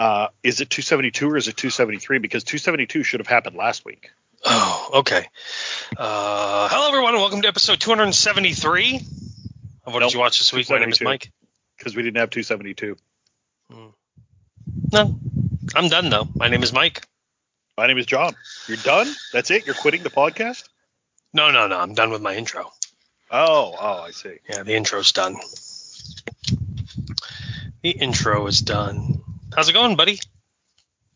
Uh, is it 272 or is it 273? Because 272 should have happened last week. Oh, okay. Uh, hello, everyone, and welcome to episode 273 of What Nope, Did You Watch This Week? My name is Mike. Because we didn't have 272. No, I'm done, though. My name is Mike. My name is John. You're done? That's it? You're quitting the podcast? No, no, no. I'm done with my intro. Oh, oh, I see. Yeah, the intro's done. The intro is done. How's it going, buddy?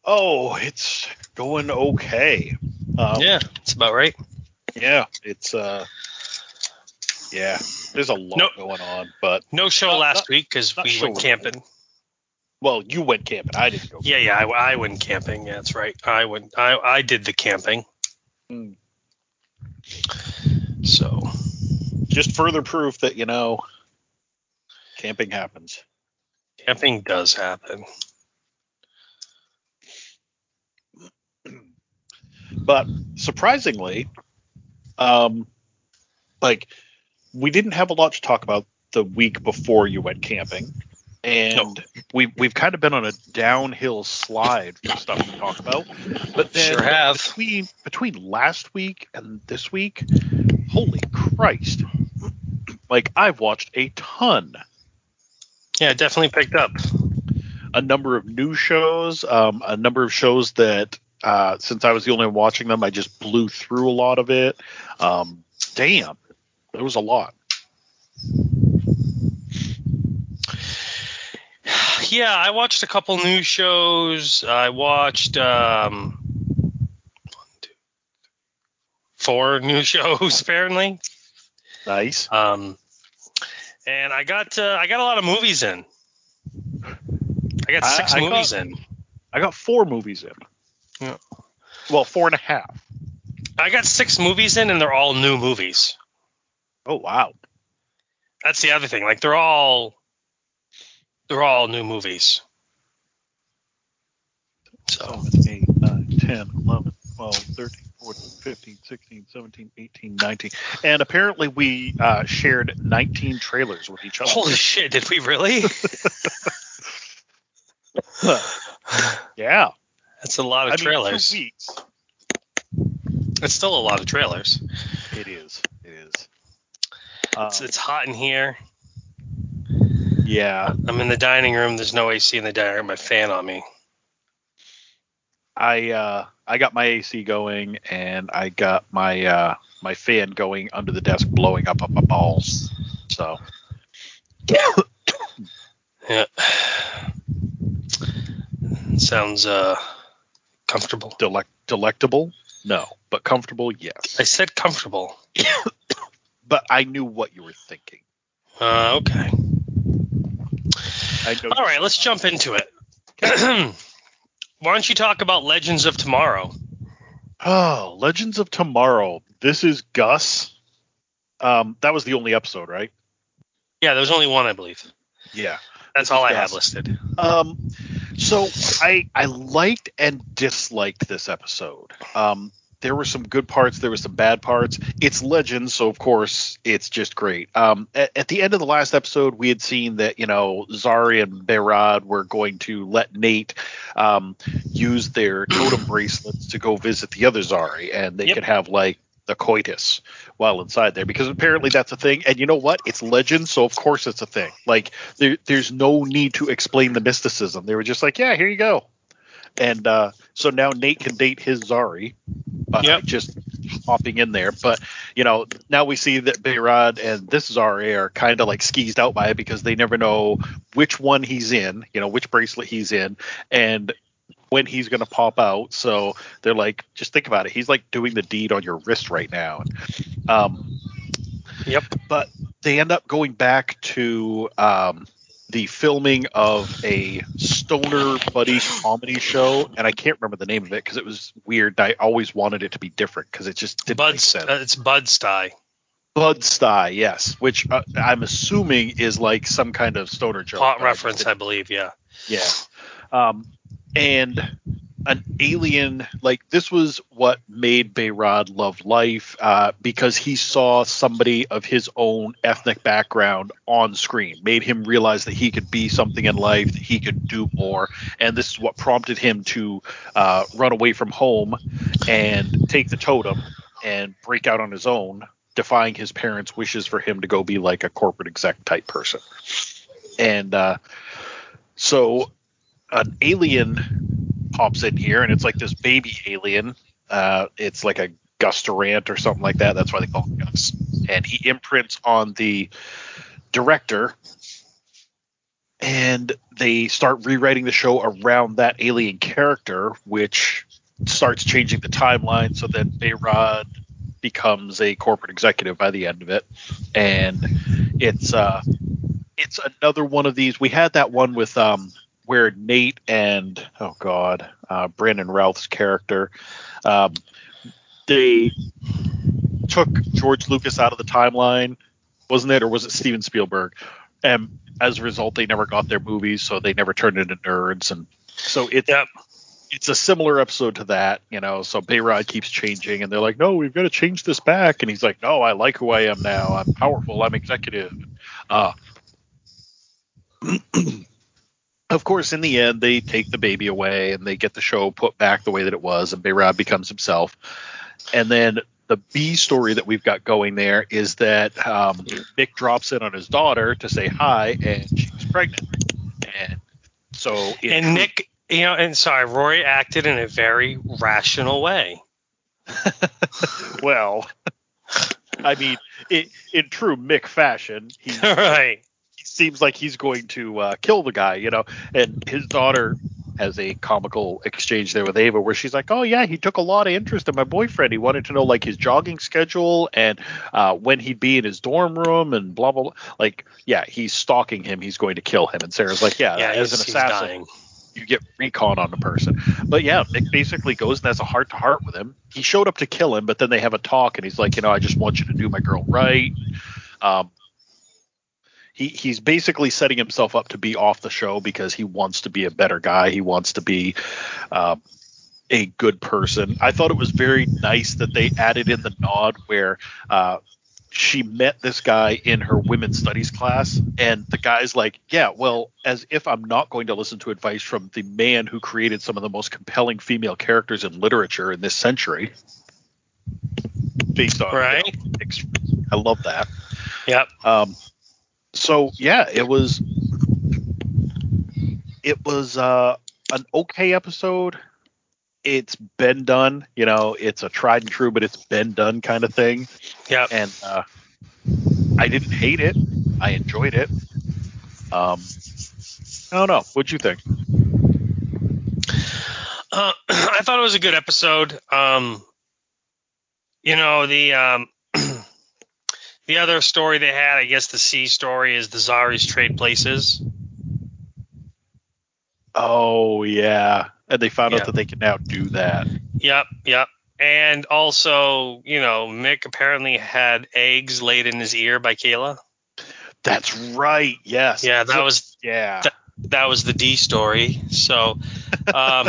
Oh, it's going okay. Um, yeah, it's about right. Yeah, it's, uh, yeah, there's a lot No- going on. But, No show Not- last not- week because we went camping. well, you went camping. I didn't go. Yeah, yeah, I, I went camping. Yeah, that's right. I went. I, I did the camping. Hmm. So Just further proof that, you know, camping happens. camping does happen. But surprisingly, um, like we didn't have a lot to talk about the week before you went camping, and No. we we've kind of been on a downhill slide for stuff to talk about. But then Sure have. between between last week and this week, holy Christ! Like I've watched a ton, Yeah, definitely picked up. a number of new shows, um, a number of shows that uh, since I was the only one watching them, I just blew through a lot of it. Um, damn, there was a lot. Yeah, I watched a couple new shows. I watched um, one, two, four new shows apparently. Nice. Um, and I got uh, I got a lot of movies in. I got I- six I movies got- in. I got four movies in. Yeah. Well, four and a half. I got six movies in, and they're all new movies. Oh wow. That's the other thing. Like they're all they're all new movies. So 8, 9, 10, 11, 12, 13, 14, 15, 16, 17, 18, 19. And apparently we uh, shared 19 trailers with each other. holy shit, did we really? yeah. That's a lot of I mean, trailers. two weeks. It's still a lot of trailers. It is. It is. Um, It's, it's hot in here. yeah. I'm in the dining room. There's no AC in the dining room. My fan on me. I uh I got my AC going and I got my uh my fan going under the desk blowing up on my balls. So Yeah. Sounds uh comfortable. delect delectable? No, but comfortable, yes. I said comfortable. But I knew what you were thinking. Uh, okay. All right, let's jump into it. Why don't you talk about Legends of Tomorrow? Oh, Legends of Tomorrow. This is Gus. Um, that was the only episode, right? Yeah, there was only one, I believe. Yeah. That's all I have listed. Um, so I I liked and disliked this episode. Um, there were some good parts, there were some bad parts. It's Legends, so of course it's just great. Um, at, at the end of the last episode, we had seen that you know Zari and Behrad were going to let Nate um, use their totem bracelets to go visit the other Zari, and they Yep. could have like the coitus while inside there because apparently that's a thing. And you know what? It's legend, so of course it's a thing. Like there, there's no need to explain the mysticism. They were just like, yeah, here you go. And uh, so now Nate can date his Zari by Yep. just hopping in there. But you know, now we see that Behrad and this is our air kind of like skeezed out by it because they never know which one he's in, you know, which bracelet he's in, and when he's going to pop out. So they're like, just think about it. He's like doing the deed on your wrist right now. Um, Yep. but they end up going back to um, the filming of a stoner buddy comedy show, and I can't remember the name of it because it was weird. I always wanted it to be different because it just didn't Bud, make sense. uh, it's Bud Sty. Bud Sty, yes, which uh, I'm assuming is like some kind of stoner joke. Plot but I just reference, I believe. Yeah. yeah. Um, and an alien, like this was what made Behrad love life uh, because he saw somebody of his own ethnic background on screen, made him realize that he could be something in life, that he could do more. And this is what prompted him to uh, run away from home and take the totem and break out on his own, defying his parents' wishes for him to go be like a corporate exec type person. And uh, so an alien pops in here, and it's like this baby alien. Uh, it's like a Gus or something like that. That's why they call him Gus. And he imprints on the director, and they start rewriting the show around that alien character, which starts changing the timeline so that Behrad becomes a corporate executive by the end of it. And it's uh it's another one of these. We had that one with um where Nate and oh god, uh, Brandon Routh's character, um, they took George Lucas out of the timeline, wasn't it, or was it Steven Spielberg? And as a result, they never got their movies, so they never turned into nerds, and so it's Yep. it's a similar episode to that, you know. So Behrad keeps changing, and they're like, "No, we've got to change this back," and he's like, "No, I like who I am now. I'm powerful. I'm executive." Uh, of course, in the end, they take the baby away and they get the show put back the way that it was, and Behrad becomes himself. And then the B story that we've got going there is that um, Mick drops in on his daughter to say hi, and she's pregnant. And so, in And Nick, you know, and sorry, Rory acted in a very rational way. well, I mean, i in true Mick fashion, he, right. Seems like he's going to uh, kill the guy, you know. And his daughter has a comical exchange there with Ava where she's like, "Oh yeah, he took a lot of interest in my boyfriend. He wanted to know like his jogging schedule and uh, when he'd be in his dorm room and blah blah blah. Like, yeah, he's stalking him. He's going to kill him." And Sarah's like, "Yeah, Yeah, as an assassin, you get recon on the person. But yeah, Mick basically goes and has a heart to heart with him. He showed up to kill him, but then they have a talk, and he's like, you know, I just want you to do my girl right. Um, he he's basically setting himself up to be off the show because he wants to be a better guy. He wants to be. Um, a good person. I thought it was very nice that they added in the nod where uh, she met this guy in her women's studies class, and the guy's like, "Yeah, well, as if I'm not going to listen to advice from the man who created some of the most compelling female characters in literature in this century." Based on you Right. know, I love that. Yep. Um, so yeah, it was it was uh, an okay episode. It's been done, you know. It's a tried and true, but it's been done kind of thing. Yeah. And uh, I didn't hate it. I enjoyed it. Um, I don't know. What'd you think? Uh, I thought it was a good episode. Um, you know the um, the other story they had, I guess the C story is the Zari's trade places. Oh yeah, and they found Yeah. out that they can now do that. Yep, yep. And also, you know, Mick apparently had eggs laid in his ear by Kayla. That's right. Yes. Yeah, that was Yeah. that- that was the D story. So, um,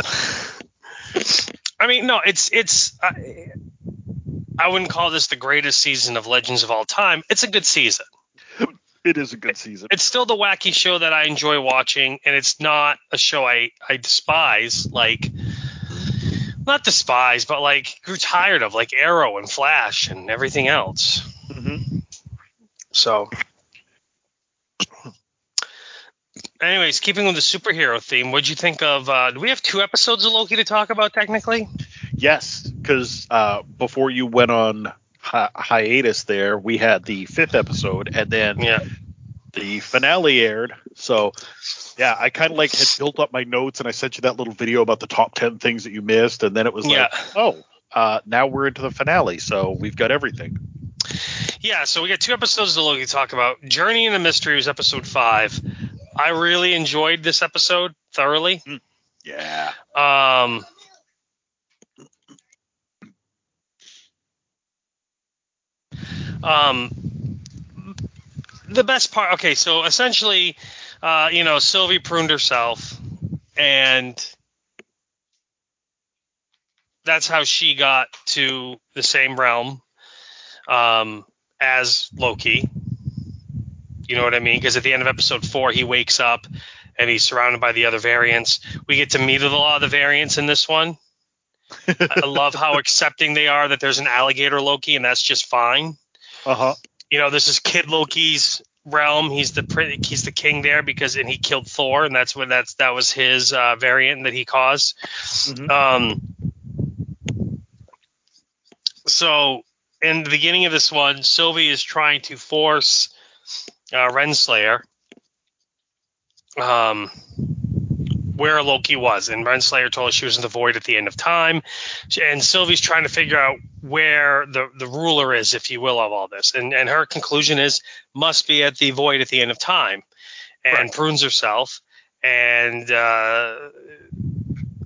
I mean, no, it's it's. I, I wouldn't call this the greatest season of Legends of all time. It's a good season. it is a good season. It's still the wacky show that I enjoy watching, and it's not a show I I despise. Like, not despise, but like grew tired of, like Arrow and Flash and everything else. Mhm. So, anyways, keeping with the superhero theme, what'd you think of? Uh, do we have two episodes of Loki to talk about technically? Yes, because uh, before you went on hi- hiatus, there we had the fifth episode, and then Yeah. the finale aired. So, yeah, I kind of like had built up my notes, and I sent you that little video about the top ten things that you missed, and then it was like, oh, uh, now we're into the finale, so we've got everything. Yeah, so we got two episodes to Loki to talk about. Journey into Mystery was episode five. I really enjoyed this episode thoroughly. Yeah. Um, um, the best part. Okay, so essentially, uh, you know, Sylvie pruned herself, and that's how she got to the same realm um, as Loki. You know what I mean? Because at the end of episode four, he wakes up and he's surrounded by the other variants. We get to meet a lot of the variants in this one. I love how accepting they are that there's an alligator Loki, and that's just fine. Uh huh. You know, this is Kid Loki's realm. He's the he's the king there because and he killed Thor, and that's when that's that was his uh, variant that he caused. Mhm. Um, so in the beginning of this one, Sylvie is trying to force uh, Renslayer um, where Loki was, and Renslayer told her she was in the void at the end of time, and Sylvie's trying to figure out where the the ruler is, if you will, of all this, and and her conclusion is must be at the void at the end of time, and Right. prunes herself, and uh,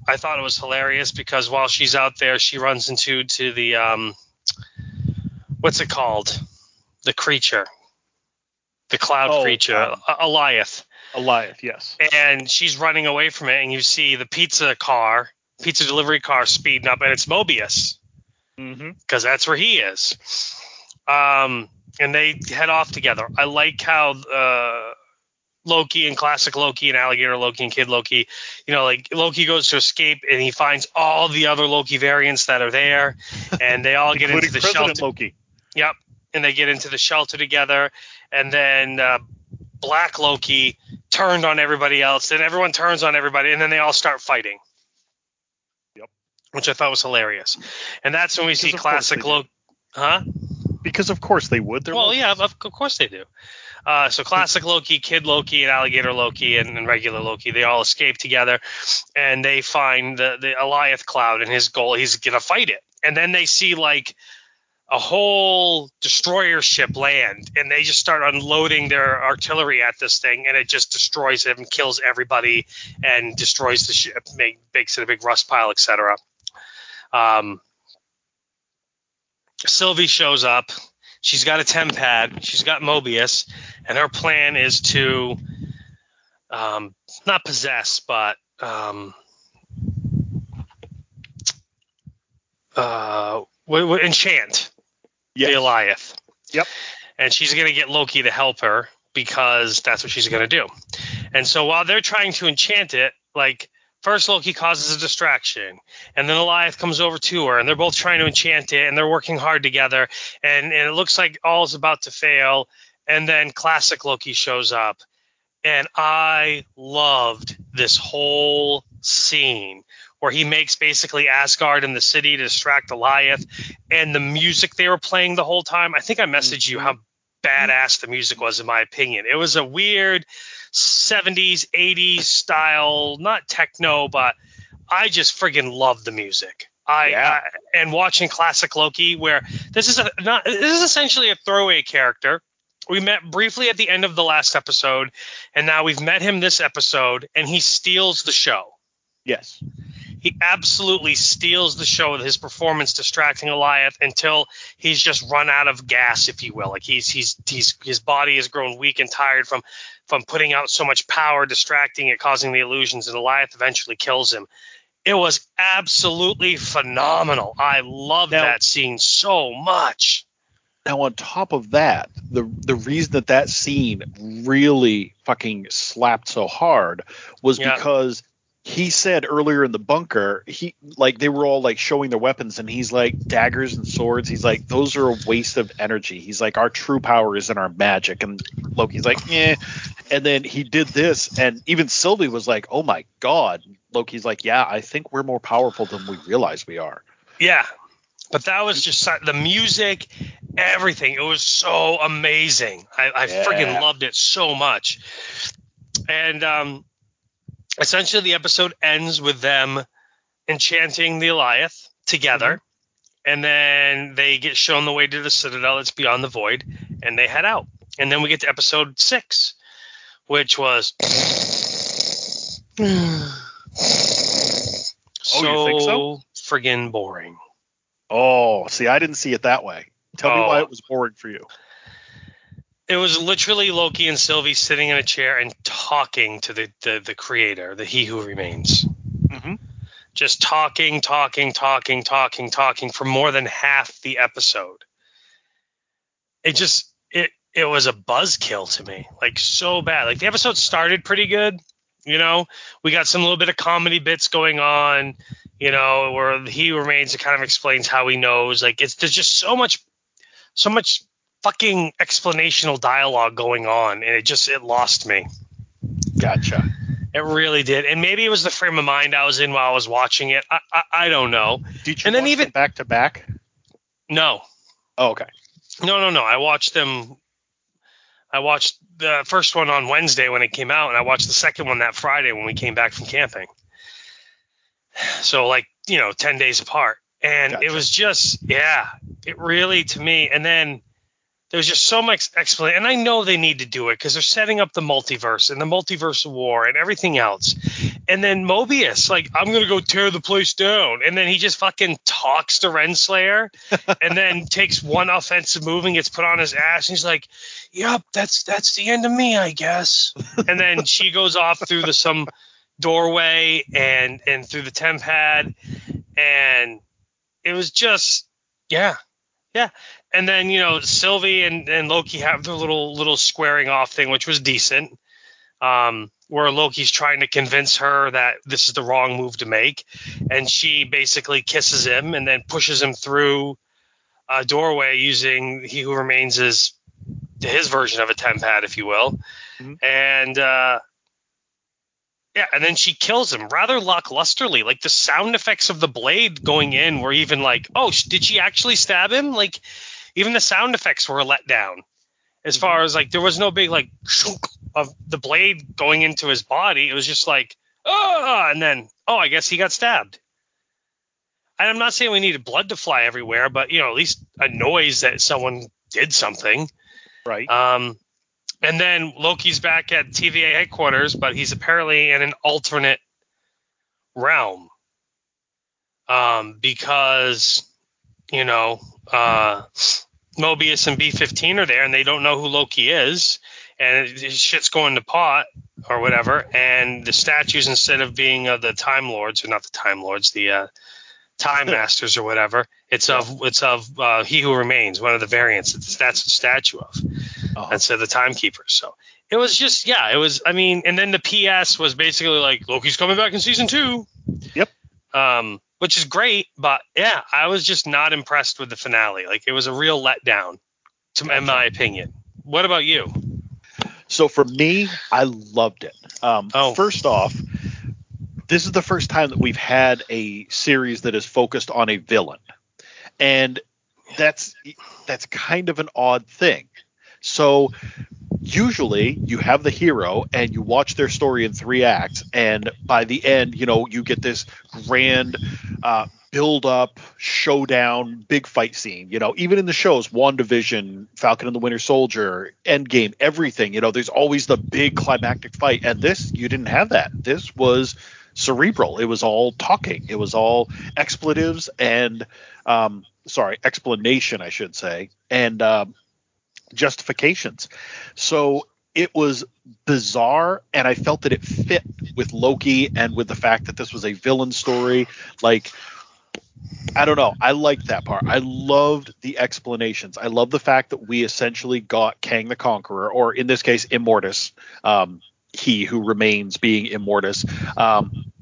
I thought it was hilarious because while she's out there, she runs into to the um, what's it called, the creature, the cloud Oh, creature, um, Alioth Alioth, yes. and she's running away from it, and you see the pizza car, pizza delivery car speeding up, and it's Mobius Mm-hmm. because that's where he is. Um, and they head off together. I like how uh, Loki and classic Loki and alligator Loki and kid Loki, you know, like Loki goes to escape and he finds all the other Loki variants that are there, and they all get into the President shelter. Loki. Yep. And they get into the shelter together. And then uh, Black Loki turned on everybody else. And everyone turns on everybody. And then they all start fighting. Yep. Which I thought was hilarious. And that's when we see Because course classic. Loki. Huh? Because of course they would. They're Well, yeah, of, of course they do. Uh, so classic Loki, Kid Loki, and Alligator Loki, and, and regular Loki, they all escape together, and they find the the Alioth Cloud, and his goal, he's gonna fight it. And then they see like a whole destroyer ship land, and they just start unloading their artillery at this thing, and it just destroys it and kills everybody, and destroys the ship, make, makes it a big rust pile, etc. Um, Sylvie shows up. She's got a temp pad. She's got Mobius, and her plan is to um, not possess, but um, uh, enchant Yes. the Alioth. Yep. And she's going to get Loki to help her because that's what she's going to do. And so while they're trying to enchant it, like first Loki causes a distraction, and then Alioth comes over to her, and they're both trying to enchant it, and they're working hard together, and, and it looks like all is about to fail. And then classic Loki shows up, and I loved this whole scene where he makes basically Asgard and the city to distract Alioth, and the music they were playing the whole time. I think I messaged you mm-hmm. how badass the music was, in my opinion. It was a weird 70s, 80s style, not techno, but I just friggin' love the music. I, Yeah. I and watching classic Loki, where this is a not this is essentially a throwaway character. We met briefly at the end of the last episode, and now we've met him this episode, and he steals the show. Yes. He absolutely steals the show with his performance, distracting Alioth until he's just run out of gas, if you will. Like he's he's he's his body has grown weak and tired from from putting out so much power, distracting it, causing the illusions, and Alioth eventually kills him. It was absolutely phenomenal. I love that scene so much. Now, on top of that, the the reason that that scene really fucking slapped so hard was Yeah. because he said earlier in the bunker, he like they were all like showing their weapons, and he's like daggers and swords. He's like those are a waste of energy. He's like our true power is in our magic, and Loki's like yeah. And then he did this, and even Sylvie was like, oh my god. Loki's like yeah, I think we're more powerful than we realize we are. Yeah, but that was just the music, everything. It was so amazing. I, I Yeah. friggin' loved it so much. And um, essentially, the episode ends with them enchanting the Alioth together. Mm-hmm. And then they get shown the way to the Citadel that's beyond the void, and they head out. And then we get to episode six, which was so Oh, you think so? friggin' boring. Oh, see, I didn't see it that way. Tell me Oh. why it was boring for you. It was literally Loki and Sylvie sitting in a chair and talking to the, the, the creator, the He Who Remains. Mm-hmm. Just talking, talking, talking, talking, talking for more than half the episode. It just it it was a buzzkill to me, like so bad. Like the episode started pretty good, you know. We got some little bit of comedy bits going on, you know, where he remains. It kind of explains how he knows. Like it's there's just so much, so much fucking explanational dialogue going on, and it just it lost me. Gotcha. It really did, and maybe it was the frame of mind I was in while I was watching it. I I, I don't know. Did you And then even- back to back? No, Oh, okay. no, no, no. I watched them. I watched the first one on Wednesday when it came out, and I watched the second one that Friday when we came back from camping. So like you know, ten days apart, and it was just yeah, it really to me. And then there was just so much explanation, and I know they need to do it because they're setting up the multiverse and the multiverse war and everything else. And then Mobius, like, I'm gonna go tear the place down, and then he just fucking talks to Renslayer, and then takes one offensive move and gets put on his ass, and he's like, "Yep, that's that's the end of me, I guess." And then she goes off through the some doorway and and through the temp pad, and it was just yeah, yeah. And then you know Sylvie and, and Loki have their little little squaring off thing, which was decent. Um, where Loki's trying to convince her that this is the wrong move to make, and she basically kisses him and then pushes him through a doorway using He Who Remains as his version of a temp pad, if you will. Mhm. And uh, yeah, and then she kills him rather lacklusterly. Like the sound effects of the blade going in were even like, oh, did she actually stab him? Like even the sound effects were let down. As far as like there was no big like of the blade going into his body. It was just like oh, and then oh, I guess he got stabbed. And I'm not saying we needed blood to fly everywhere, but you know at least a noise that someone did something. Right. Um, and then Loki's back at TVA headquarters, but he's apparently in an alternate realm. Um, because, you know, uh, Mobius and B15 are there and they don't know who Loki is. And it, it- shit's going to pot or whatever. And the statues, instead of being of the Time Lords, or not the Time Lords, the uh, Time Masters or whatever, it's of it's of uh, He Who Remains, one of the variants. It's, that's the statue of Uh-huh. of the timekeepers. So it was just yeah, it was. I mean, and then the PS was basically like Loki's coming back in season two. Yep. Um, which is great, but yeah, I was just not impressed with the finale. Like it was a real letdown, to in my opinion. What about you? So for me, I loved it. Um, Oh. First off, this is the first time that we've had a series that is focused on a villain, and that's that's kind of an odd thing. So usually you have the hero and you watch their story in three acts, and by the end, you know you get this grand uh, build up, showdown, big fight scene. You know, even in the shows, WandaVision, Falcon and the Winter Soldier, Endgame, everything, you know, there's always the big climactic fight. And this, you didn't have that. This was cerebral. It was all talking. It was all expletives and, um, sorry, explanation, I should say, and um, justifications. So it was bizarre, and I felt that it fit with Loki and with the fact that this was a villain story. Like, I don't know. I liked that part. I loved the explanations. I love the fact that we essentially got Kang the Conqueror, or in this case, Immortus, um, he who remains being Immortus, um,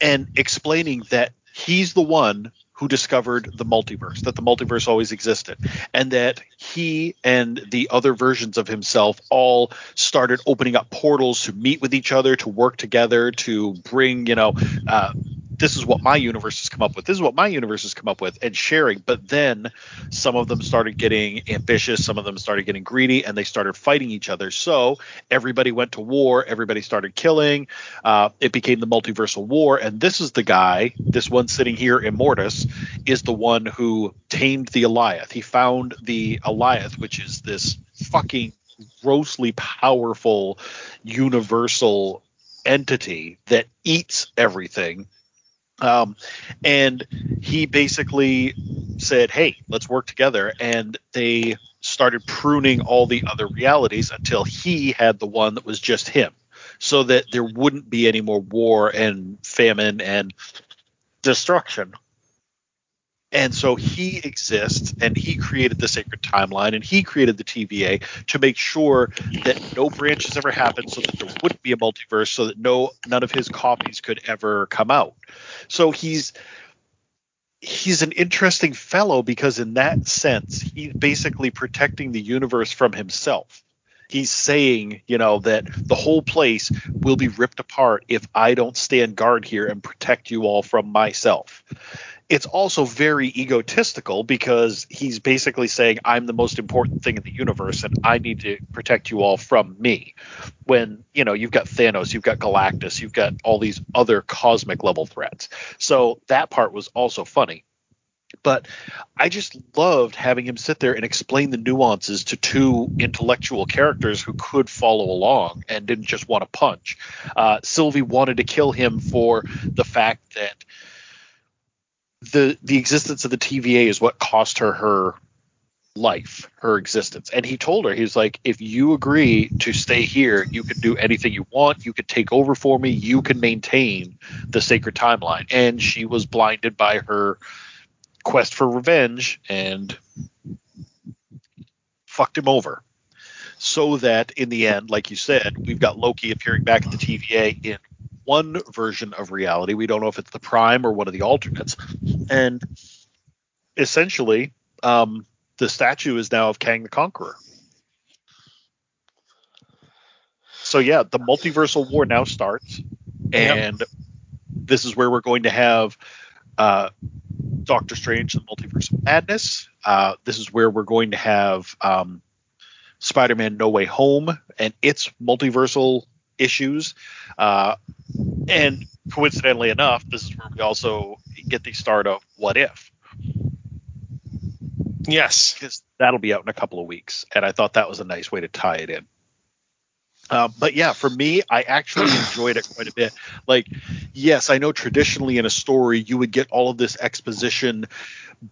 and explaining that he's the one who discovered the multiverse, that the multiverse always existed, and that he and the other versions of himself all started opening up portals to meet with each other, to work together, to bring, you know, uh, this is what my universe has come up with. This is what my universe has come up with, and sharing. But then some of them started getting ambitious, some of them started getting greedy, and they started fighting each other. So everybody went to war. Everybody started killing. Uh, it became the multiversal war. And this is the guy, this one sitting here, Immortus, is the one who tamed the Alioth. He found the Alioth, which is this fucking grossly powerful universal entity that eats everything. Um, and he basically said, Hey, let's work together. And they started pruning all the other realities until he had the one that was just him, so that there wouldn't be any more war and famine and destruction. And so he exists and he created the sacred timeline and he created the TVA to make sure that no branches ever happened so that there wouldn't be a multiverse so that no none of his copies could ever come out. So he's he's an interesting fellow because in that sense he's basically protecting the universe from himself. He's saying, you know, that the whole place will be ripped apart if I don't stand guard here and protect you all from myself it's also very egotistical because he's basically saying I'm the most important thing in the universe and I need to protect you all from me. When, you know, you've got Thanos, you've got Galactus, you've got all these other cosmic level threats. So that part was also funny. But I just loved having him sit there and explain the nuances to two intellectual characters who could follow along and didn't just want to punch. Uh, Sylvie wanted to kill him for the fact that the the existence of the TVA is what cost her her life, her existence. And he told her, he was like, if you agree to stay here, you can do anything you want. You can take over for me. You can maintain the sacred timeline. And she was blinded by her quest for revenge and fucked him over. So that in the end, like you said, we've got Loki appearing back at the TVA in one version of reality. We don't know if it's the prime or one of the alternates. And essentially, um, the statue is now of Kang the Conqueror. So yeah, the multiversal war now starts, and yep. this is where we're going to have uh, Doctor Strange and Multiversal Madness. Uh, this is where we're going to have um, Spider-Man: No Way Home and its multiversal issues. Uh, and coincidentally enough, this is where we also get the start of What If. Yes. Because that'll be out in a couple of weeks. And I thought that was a nice way to tie it in. Uh, but yeah, for me, I actually enjoyed it quite a bit. Like, yes, I know traditionally in a story you would get all of this exposition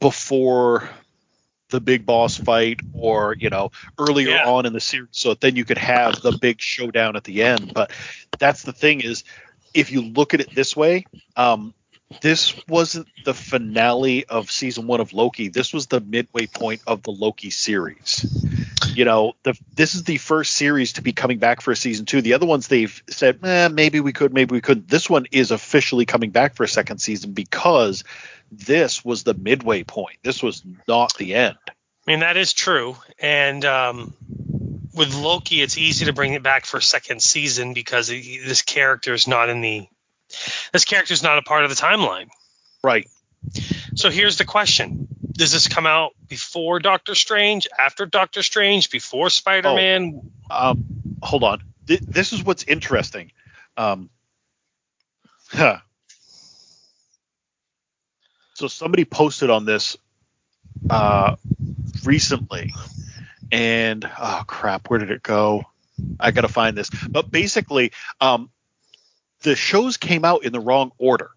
before the big boss fight or you know earlier yeah. on in the series so then you could have the big showdown at the end. But that's the thing is if you look at it this way um, this wasn't the finale of season one of loki. This was the midway point of the loki series. You know the, this is the first series to be coming back for a season two. The other ones they've said eh, maybe we could maybe we could this one is officially coming back for a second season because this was the midway point. This was not the end. I mean, that is true. And um, with Loki, it's easy to bring it back for a second season because this character is not in the this character is not a part of the timeline. Right. So here's the question: Does this come out before Doctor Strange, after Doctor Strange, before Spider Man? Oh, um, hold on. Th- this is what's interesting. Um, huh. So somebody posted on this uh, recently, and oh crap, where did it go? I gotta find this. But basically, um, the shows came out in the wrong order.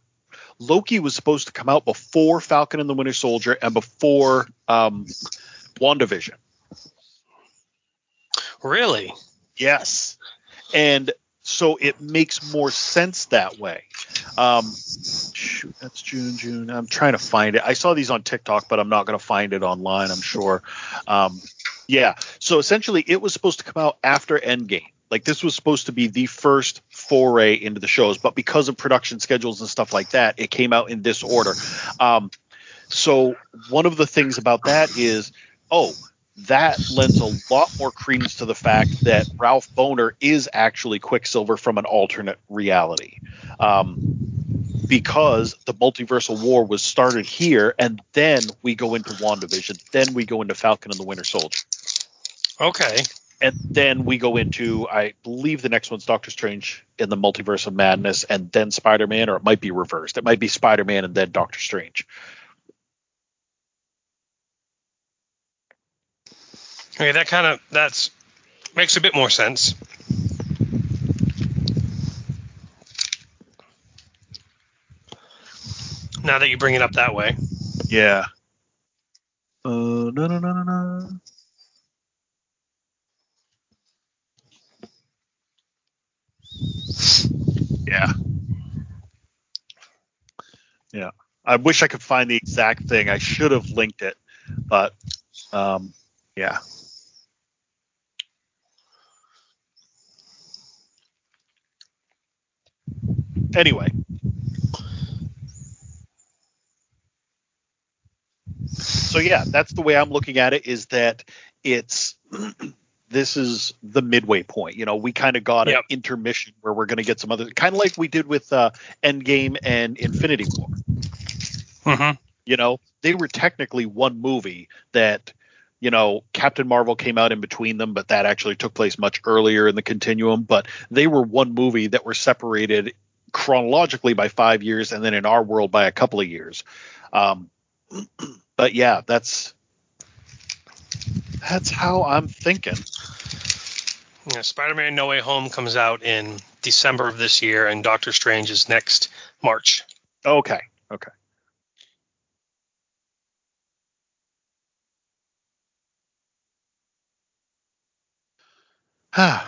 Loki was supposed to come out before Falcon and the Winter Soldier and before um, WandaVision. Really? Yes. And so it makes more sense that way. Um, shoot, that's June, June. I'm trying to find it. I saw these on TikTok, but I'm not going to find it online. I'm sure. Um, yeah. So essentially, it was supposed to come out after Endgame. Like this was supposed to be the first foray into the shows, but because of production schedules and stuff like that, it came out in this order. Um, so one of the things about that is, oh, that lends a lot more credence to the fact that Ralph Bohner is actually Quicksilver from an alternate reality. Um, because the multiversal war was started here, and then we go into WandaVision, then we go into Falcon and the Winter Soldier, Okay. and then we go into I believe the next one's Doctor Strange in the Multiverse of Madness, and then Spider Man, or it might be reversed. It might be Spider Man and then Doctor Strange. Okay, that kind of that's makes a bit more sense. Now that you bring it up that way. Yeah. Uh, no, no, no, no, no. Yeah. Yeah. I wish I could find the exact thing. I should have linked it, but um, yeah. Anyway, so yeah, that's the way I'm looking at it. Is that it's this is the midway point. You know, we kind of got Yep. an intermission where we're going to get some other kind of like we did with uh, Endgame and Infinity War. Mm-hmm. You know, they were technically one movie that. You know, Captain Marvel came out in between them, but that actually took place much earlier in the continuum. But they were one movie that were separated chronologically by five years, and then in our world by a couple of years. Um, but yeah, that's that's how I'm thinking. Yeah, Spider-Man: No Way Home comes out in December of this year, and Doctor Strange is next March. Okay, okay.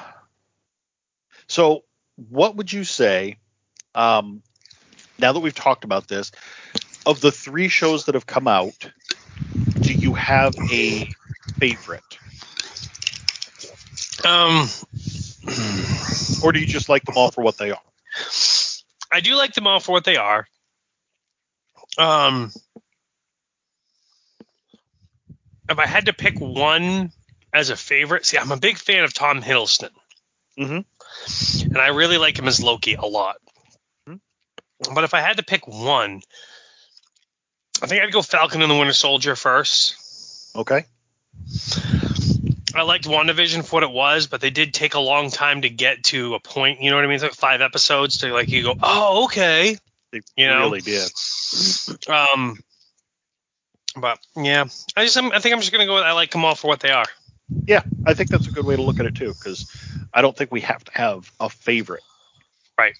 so, what would you say? Um, now that we've talked about this, of the three shows that have come out, do you have a favorite, Um, or do you just like them all for what they are? I do like them all for what they are. Um, if I had to pick one as a favorite, see, I'm a big fan of Tom Hiddleston, Mhm. and I really like him as Loki a lot. But if I had to pick one, I think I'd go Falcon and the Winter Soldier first. Okay. I liked WandaVision for what it was, but they did take a long time to get to a point. You know what I mean? It's like five episodes to like you go, oh, okay. They You know? really did. Um, but yeah, I just I'm, I think I'm just gonna go with I like them all for what they are. Yeah, I think that's a good way to look at it too, because I don't think we have to have a favorite. Right.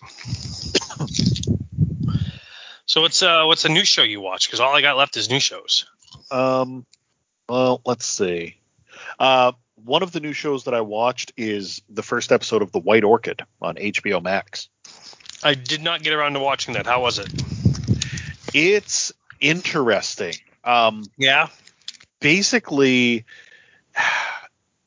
so what's uh what's a new show you watch? Because all I got left is new shows. Um, well, let's see. Uh, one of the new shows that I watched is the first episode of The White Orchid on HBO Max. I did not get around to watching that. How was it? It's interesting. Um, Yeah. basically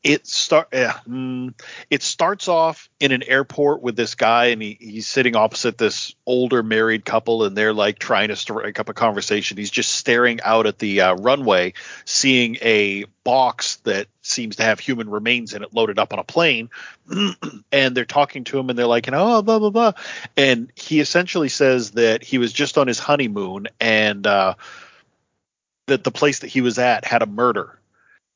it start uh, mm, it starts off in an airport with this guy and he, he's sitting opposite this older married couple and they're like trying to strike up a conversation. He's just staring out at the uh, runway seeing a box that seems to have human remains in it loaded up on a plane. And they're talking to him and they're like know oh, blah blah blah. And he essentially says that he was just on his honeymoon and uh that the place that he was at had a murder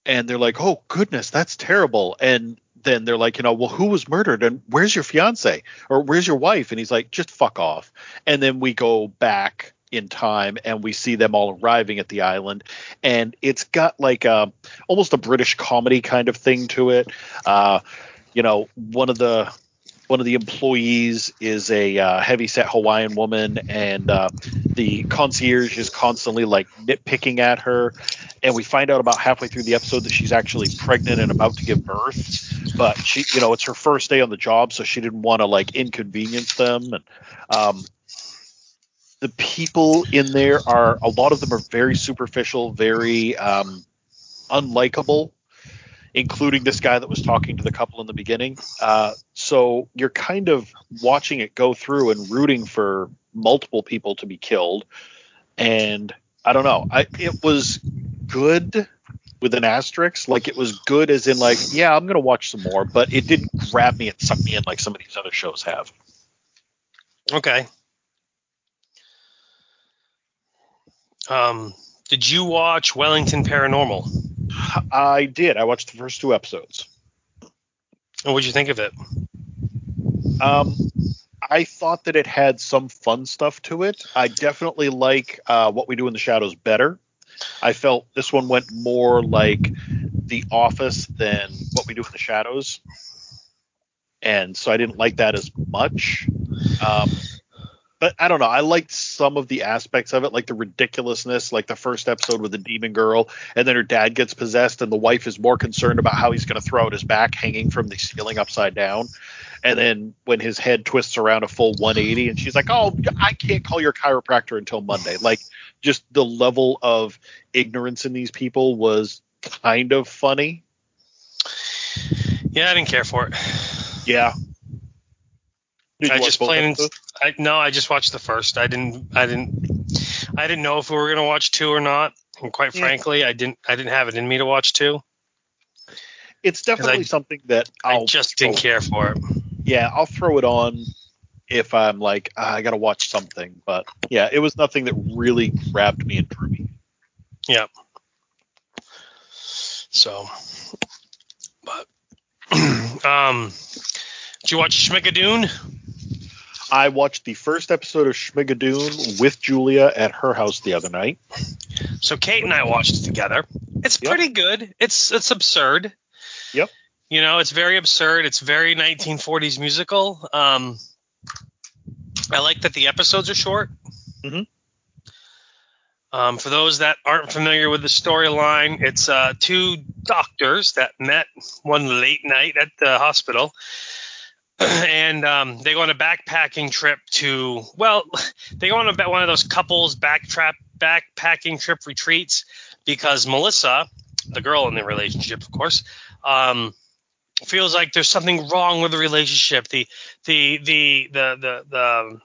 and they're like oh goodness that's terrible. And then they're like you know well who was murdered? And where's your fiance? Or where's your wife? And he's like just fuck off. And then we go back in time and we see them all arriving at the island. And it's got like a almost a british comedy kind of thing to it. Uh you know one of the one of the employees is a uh, heavy set Hawaiian woman, and uh, the concierge is constantly like nitpicking at her. And we find out about halfway through the episode that she's actually pregnant and about to give birth, but she, you know, it's her first day on the job, so she didn't want to like inconvenience them. And um, the people in there are a lot of them are very superficial, very um, unlikable including this guy that was talking to the couple in the beginning. Uh, so you're kind of watching it go through and rooting for multiple people to be killed. And I don't know, I, it was good with an asterisk. Like it was good as in like, yeah, I'm gonna watch some more, but it didn't grab me and suck me in like some of these other shows have. Okay. Um, did you watch Wellington Paranormal? I did. I watched the first two episodes. And what'd you think of it? Um, I thought that it had some fun stuff to it. I definitely like uh, what we do in the shadows better. I felt this one went more like The Office than what we do in the shadows, and so I didn't like that as much. Um, but I don't know. I liked some of the aspects of it, like the ridiculousness, like the first episode with the demon girl, and then her dad gets possessed, and the wife is more concerned about how he's going to throw out his back hanging from the ceiling upside down. And then when his head twists around a full 180, and she's like, "Oh, I can't call your chiropractor until Monday." Like, just the level of ignorance in these people was kind of funny. Yeah, I didn't care for it. Yeah. Did I just plain episodes? I no, I just watched the first. I didn't I didn't I didn't know if we were gonna watch two or not. And quite Yeah. frankly, I didn't I didn't have it in me to watch two. It's definitely I- something that I'll I just didn't care for it. Yeah, I'll throw it on if I'm like ah, I got to watch something. But yeah, it was nothing that really grabbed me and drew me. Yep. So, but um, did you watch Schmigadoon? I watched the first episode of Schmigadoon with Julia at her house the other night. So Kate and I watched it together. It's Yep. pretty good. It's it's absurd. Yep. You know, it's very absurd. It's very 1940s musical. Um, I like that the episodes are short. Mm-hmm. Um, for those that aren't familiar with the storyline, it's uh, two doctors that met one late night at the hospital, and um, they go on a backpacking trip to well, they go on a, one of those couples backtrap backpacking trip retreats because Melissa, the girl in the relationship, of course, um, feels like there's something wrong with the relationship. The the the the the the,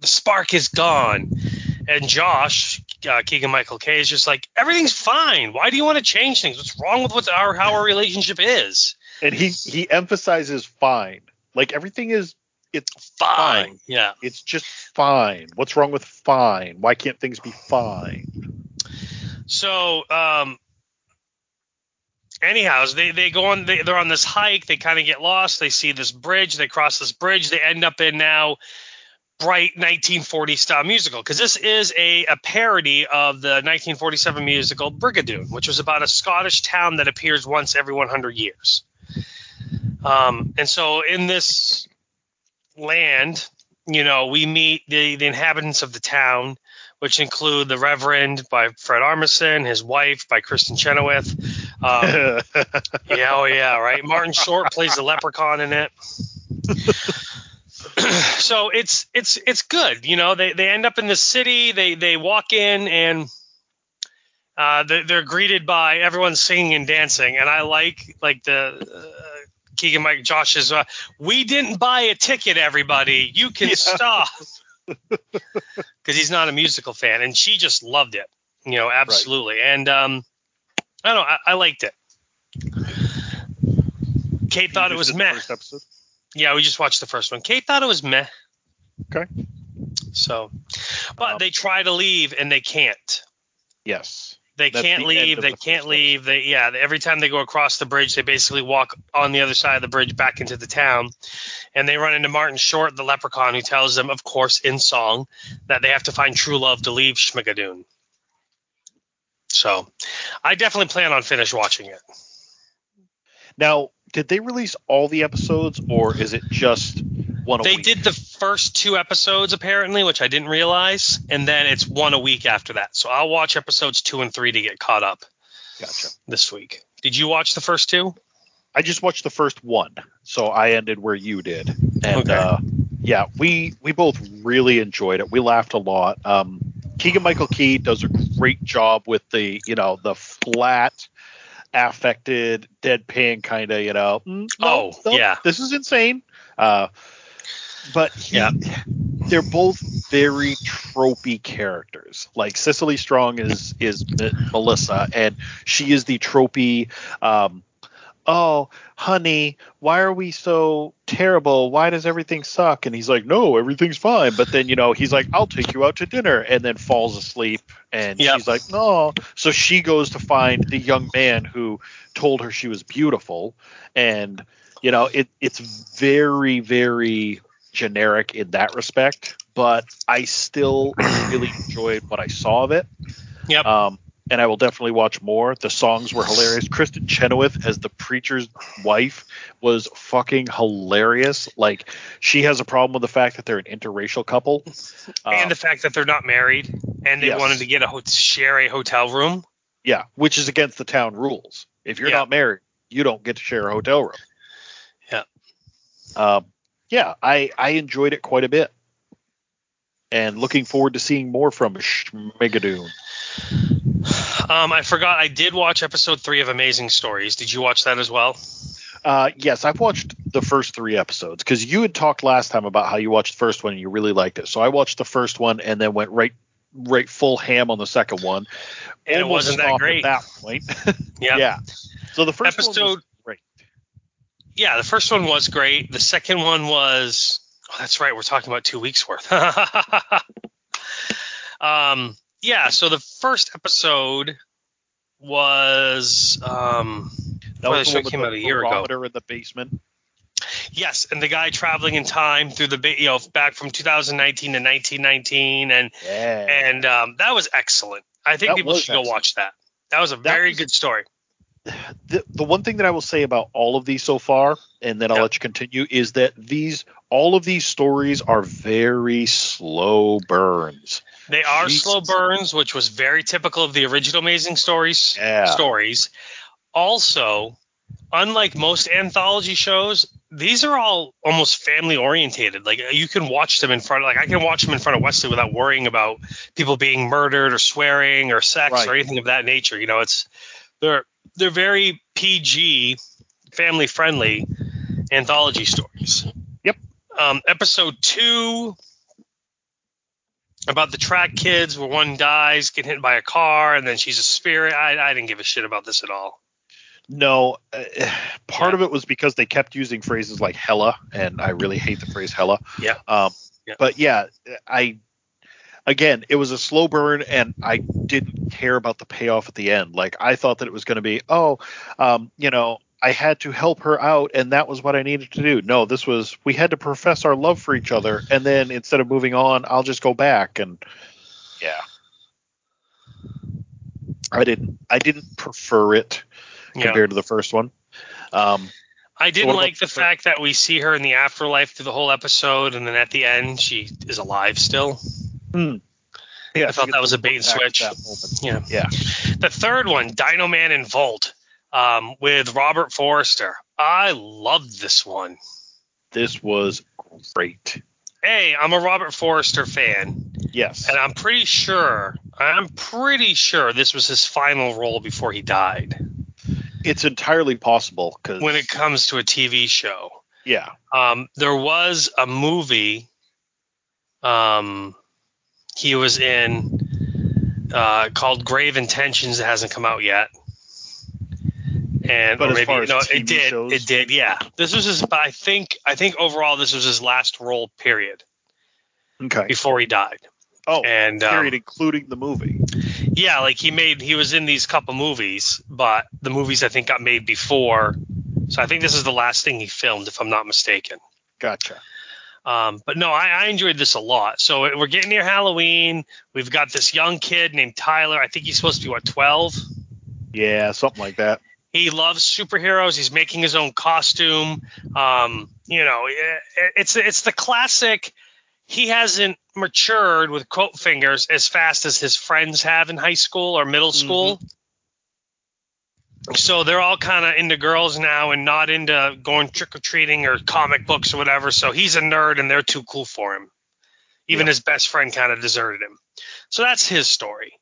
the spark is gone, and Josh. Uh, Keegan Michael Key is just like everything's fine. Why do you want to change things? What's wrong with what our how our relationship is? And he he emphasizes fine. Like everything is it's Fine. Fine. Yeah. it's just fine. What's wrong with fine? Why can't things be fine? So, um, anyhow, they, they go on, they, they're on this hike. They kind of get lost. They see this bridge. They cross this bridge. They end up in now bright 1940 style musical because this is a, a parody of the 1947 musical Brigadoon, which was about a Scottish town that appears once every 100 years. Um, and so in this land, you know, we meet the, the inhabitants of the town which include The Reverend by Fred Armisen, his wife by Kristin Chenoweth. Um, yeah, oh yeah, right. Martin Short plays the leprechaun in it. so it's it's it's good. You know, they they end up in the city. They they walk in and uh, they're, they're greeted by everyone singing and dancing. And I like like the. Uh, Keegan Mike Josh's uh, we didn't buy a ticket everybody you can Yeah. stop because he's not a musical fan, and she just loved it. You know, absolutely. And um, I don't know, I, I liked it. Kate thought it was meh. Yeah, we just watched the first one. Kate thought it was meh. Okay. So, but Um, they try to leave and they can't. Yes. They That's can't the leave. They the can't leave. They yeah. Every time they go across the bridge, they basically walk on the other side of the bridge back into the town, and they run into Martin Short, the leprechaun, who tells them, of course, in song, that they have to find true love to leave Schmigadoon. So, I definitely plan on finish watching it. Now, did they release all the episodes, or is it just one They week? did the first two episodes apparently, which I didn't realize, and then it's one a week after that. So I'll watch episodes two and three to get caught up Gotcha. this week. Did you watch the first two? I just watched the first one, so I ended where you did, and Okay. uh, yeah, we we both really enjoyed it. We laughed a lot. Um, Keegan Michael Key does a great job with the you know the flat, affected, deadpan kind of you know. "Mm, no, Oh, no, yeah. this is insane. Uh, but he, Yeah. they're both very tropey characters. Like Cecily Strong is is M- Melissa, and she is the tropey. Um, "Oh, honey, why are we so terrible? Why does everything suck?" And he's like, "No, everything's fine." But then, you know, he's like, "I'll take you out to dinner," and then falls asleep. And Yep. she's like, "No." So she goes to find the young man who told her she was beautiful, and you know, it it's very very generic in that respect. But I still really enjoyed what I saw of it. Yep. Um, and I will definitely watch more. The songs were hilarious. Kristin Chenoweth as the preacher's wife was fucking hilarious. Like she has a problem with the fact that they're an interracial couple. Um, and the fact that they're not married and they Yes. wanted to get a ho- share a hotel room. yeah, which is against the town rules. If you're Yeah. not married, you don't get to share a hotel room. Yeah. Um, yeah, I I enjoyed it quite a bit, and looking forward to seeing more from Schmigadoon. Um, I forgot I did watch episode three of Amazing Stories. Did you watch that as well? Uh, yes, I've watched the first three episodes because you had talked last time about how you watched the first one and you really liked it. So I watched the first one and then went right right full ham on the second one. And it wasn't that great. at that point. Yeah. yeah. So the first one was Episode- great. Yeah, the first one was great. The second one was. Oh, that's right. We're talking about two weeks worth. um, yeah. So the first episode was. Um, That was the the show one with came out a year ago. in the basement. yes, and the guy traveling in time through the you know back from 2019 to 1919, and Yeah. and um, that was excellent. I think That people should go watch that. That was a very was- good story. The, the one thing that I will say about all of these so far, and then I'll Yeah. let you continue, is that these all of these stories are very slow burns. They are Jesus. slow burns, which was very typical of the original Amazing Stories Yeah. stories. Also, unlike most anthology shows, these are all almost family orientated. Like uh, you can watch them in front of, like I can watch them in front of Wesley without worrying about people being murdered or swearing or sex Right. or anything of that nature. You know, it's they're they're very PG, family friendly anthology stories. Yep. Um, episode two about the track kids where one dies, get hit by a car, and then she's a spirit. I, I didn't give a shit about this at all. No, uh, part Yeah. of it was because they kept using phrases like hella, and I really hate the phrase hella. Yeah. Um, Yeah. But yeah, I again, it was a slow burn, and I didn't care about the payoff at the end. Like I thought that it was going to be, oh, um, you know, I had to help her out, and that was what I needed to do. No, this was we had to profess our love for each other, and then instead of moving on, I'll just go back and yeah. I didn't. I didn't prefer it Yeah. compared to the first one. Um, I didn't about like the the- fact that we see her in the afterlife through the whole episode, and then at the end she is alive still. Yeah, I thought that was a bait and switch. Yeah. Yeah. The third one, Dynoman and Volt, um, with Robert Forster. I loved this one. This was great. Hey, I'm a Robert Forster fan, Yes. and I'm pretty sure, I'm pretty sure this was his final role before he died. It's entirely possible because When it comes to a TV show, yeah, um, there was a movie um, he was in uh, called Grave Intentions that hasn't come out yet. And But or as maybe far as no, it did. shows- It did. Yeah, this was his. I think. I think overall, this was his last role. Period. okay. Before he died. Oh, And um, period, including the movie. yeah, like he made. He was in these couple movies, but the movies I think got made before. So I think this is the last thing he filmed, if I'm not mistaken. Gotcha. Um, but no, I, I enjoyed this a lot. So we're getting near Halloween. We've got this young kid named Tyler. I think he's supposed to be what 12. Yeah, something like that. He loves superheroes. He's making his own costume. Um, you know, it, it's it's the classic. He hasn't matured with quote fingers as fast as his friends have in high school or middle school. So they're all kind of into girls now and not into going trick or treating or comic books or whatever. So he's a nerd and they're too cool for him. Even Yeah. his best friend kind of deserted him. So that's his story.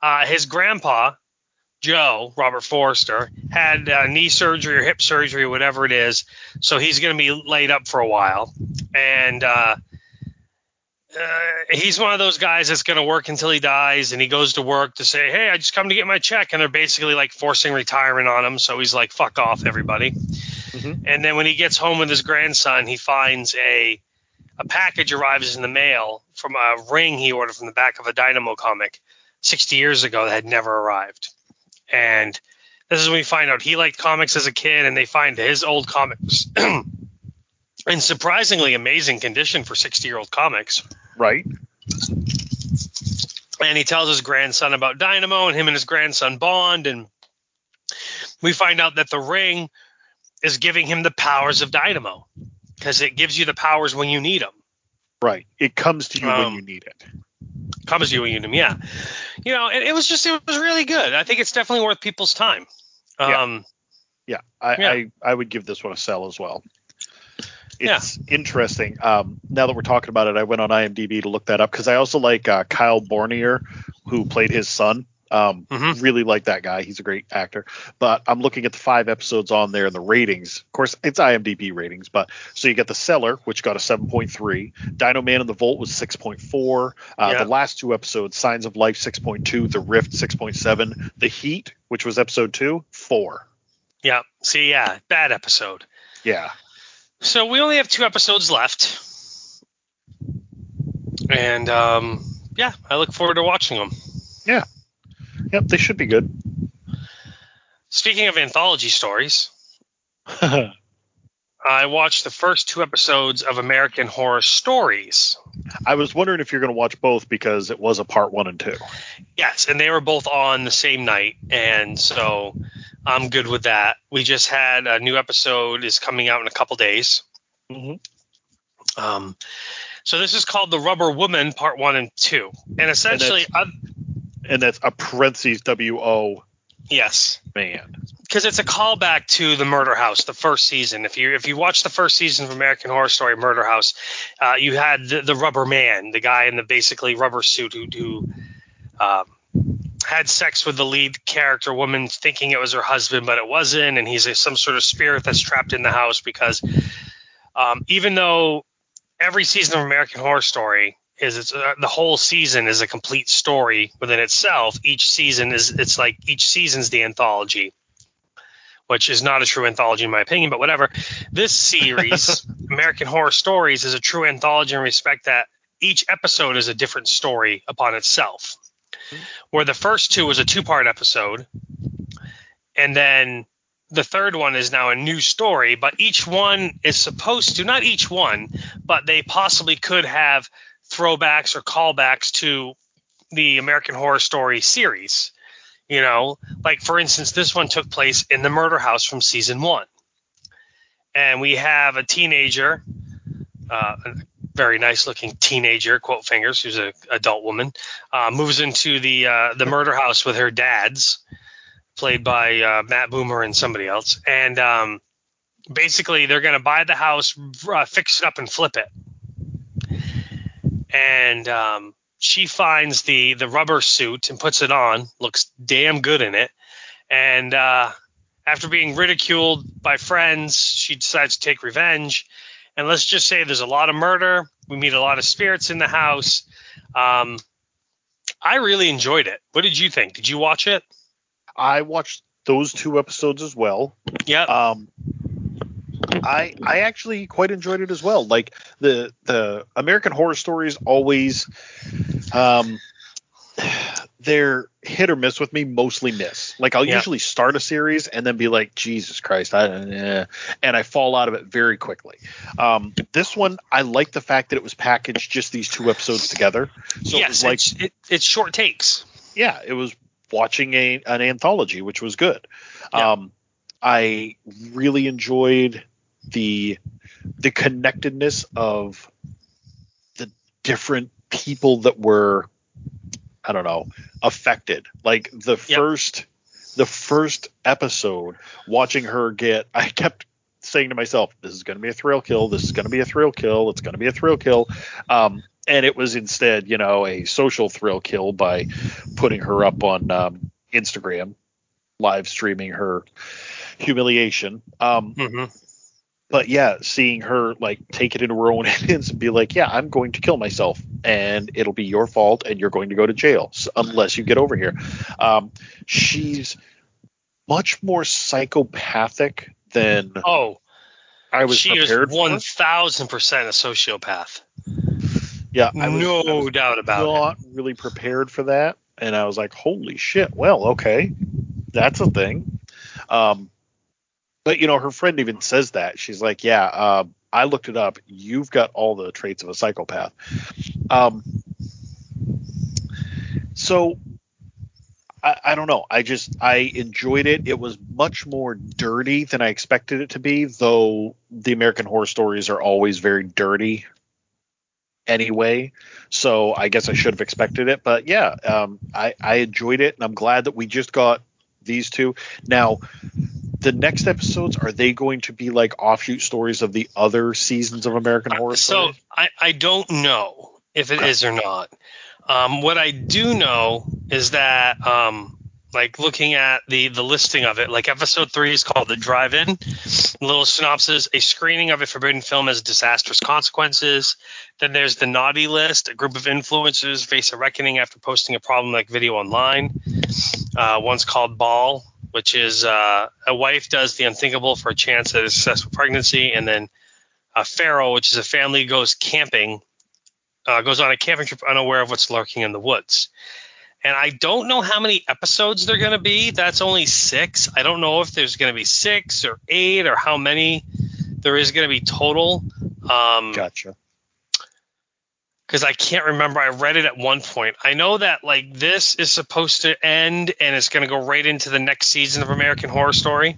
Uh, his grandpa, Joe Robert Forster, had uh, knee surgery or hip surgery or whatever it is. So he's going to be laid up for a while. And uh, uh, he's one of those guys that's going to work until he dies, and he goes to work to say, "Hey, I just come to get my check," and they're basically like forcing retirement on him. So he's like, "Fuck off, everybody." Mhm. And then when he gets home with his grandson, he finds a a package arrives in the mail from a ring he ordered from the back of a Dynamo comic 60 years ago that had never arrived. And this is when we find out he liked comics as a kid, and they find his old comics in surprisingly amazing condition for 60 year old comics. Right. And he tells his grandson about Dynamo, and him and his grandson bond. And we find out that the ring is giving him the powers of Dynamo because it gives you the powers when you need them. Right. It comes to you when Um, you need it. Comes to you when you need them, yeah. You know, and it was just it was really good. I think it's definitely worth people's time. Yeah. Um, Yeah. I, Yeah. I, I would give this one a sell as well. It's interesting. Um, now that we're talking about it, I went on IMDb to look that up because I also like uh, Kyle Bornheimer, who played his son. Um, Mhm. Really like that guy. He's a great actor. But I'm looking at the five episodes on there and the ratings. Of course, it's IMDb ratings, but so you get the Cellar, which got a 7.3. Dynoman and the Volt was 6.4. Uh, Yeah. The last two episodes, Signs of Life 6.2, The Rift 6.7, The Heat, which was episode two, four. yeah. See, yeah, bad episode. Yeah. So we only have two episodes left, and um, yeah, I look forward to watching them. Yeah. Yep, they should be good. Speaking of anthology stories, I watched the first two episodes of American Horror Stories. I was wondering if you're going to watch both because it was a part one and two. Yes, and they were both on the same night, and so I'm good with that. We just had a new episode is coming out in a couple days. Mhm. Um, so this is called The Rubber Woman Part One and Two, and essentially, i And that's a parentheses W O yes, man. because it's a callback to the Murder House, the first season. If you if you watch the first season of American Horror Story Murder House, uh, you had the, the Rubber Man, the guy in the basically rubber suit who who um, had sex with the lead character woman, thinking it was her husband, but it wasn't, and he's a, some sort of spirit that's trapped in the house because um, even though every season of American Horror Story is it's uh, the whole season is a complete story within itself. Each season is it's like each season's the anthology which is not a true anthology in my opinion, but whatever. This series, American Horror Stories, is a true anthology in respect that each episode is a different story upon itself. Where the first two was a two part episode, and then the third one is now a new story, but each one is supposed to, not each one, but they possibly could have throwbacks or callbacks to the American Horror Story series. You know, like for instance, this one took place in the murder house from season one. And we have a teenager, uh, very nice looking teenager, quote fingers, who's an adult woman, uh, moves into the uh, the murder house with her dad's, played by uh, Matt Bomer and somebody else. And um, basically, they're going to buy the house, uh, fix it up, and flip it. And um, she finds the the rubber suit and puts it on. Looks damn good in it. And uh, after being ridiculed by friends, she decides to take revenge. And let's just say there's a lot of murder. We meet a lot of spirits in the house. Um, I really enjoyed it. What did you think? Did you watch it? I watched those two episodes as well. Yeah. Um, I I actually quite enjoyed it as well. Like the the American Horror Stories always, um, they're hit or miss with me. Mostly miss. Like I'll Yeah. usually start a series and then be like, Jesus Christ, I eh, and I fall out of it very quickly. Um, this one I like the fact that it was packaged just these two episodes together. So it yes. was like it's, it, it's short takes. yeah, it was watching a an anthology, which was good. Yeah. Um, I really enjoyed the the connectedness of the different people that were I don't know affected. Like the Yep. first the first episode, watching her get, I kept saying to myself, "This is going to be a thrill kill. This is going to be a thrill kill. It's going to be a thrill kill." Um, and it was instead, you know, a social thrill kill by putting her up on um, Instagram, live streaming her humiliation. Um, hmm but yeah, seeing her like take it into her own hands and be like, "Yeah, I'm going to kill myself, and it'll be your fault, and you're going to go to jail unless you get over here." Um, she's much more psychopathic than Oh, I was she is prepared for. one thousand percent a sociopath. Yeah, I was, no I was doubt about it. not really prepared for that, and I was like, "Holy shit!" Well, okay, that's a thing. Um, but you know, her friend even says that she's like, "Yeah, uh, I looked it up. You've got all the traits of a psychopath." Um, so I, I don't know. I just I enjoyed it. It was much more dirty than I expected it to be, though the American Horror Stories are always very dirty anyway. So I guess I should have expected it. But yeah, um, I, I enjoyed it, and I'm glad that we just got these two. Now, the next episodes are they going to be like offshoot stories of the other seasons of American Horror So I, I don't know if it is or not. Um, what I do know is that um, like looking at the the listing of it, like episode three is called the drive-in. Little synopsis: a screening of a forbidden film has disastrous consequences. Then there's the naughty list. A group of influencers face a reckoning after posting a problematic video online. Uh, one's called Ball, which is uh, a wife does the unthinkable for a chance at a successful pregnancy, and then a Feral, which is a family goes camping, uh, goes on a camping trip unaware of what's lurking in the woods. And I don't know how many episodes they're going to be. That's only six. I don't know if there's going to be six or eight or how many there is going to be total. Um, Gotcha. Because I can't remember. I read it at one point. I know that like this is supposed to end and it's going to go right into the next season of American Horror Story.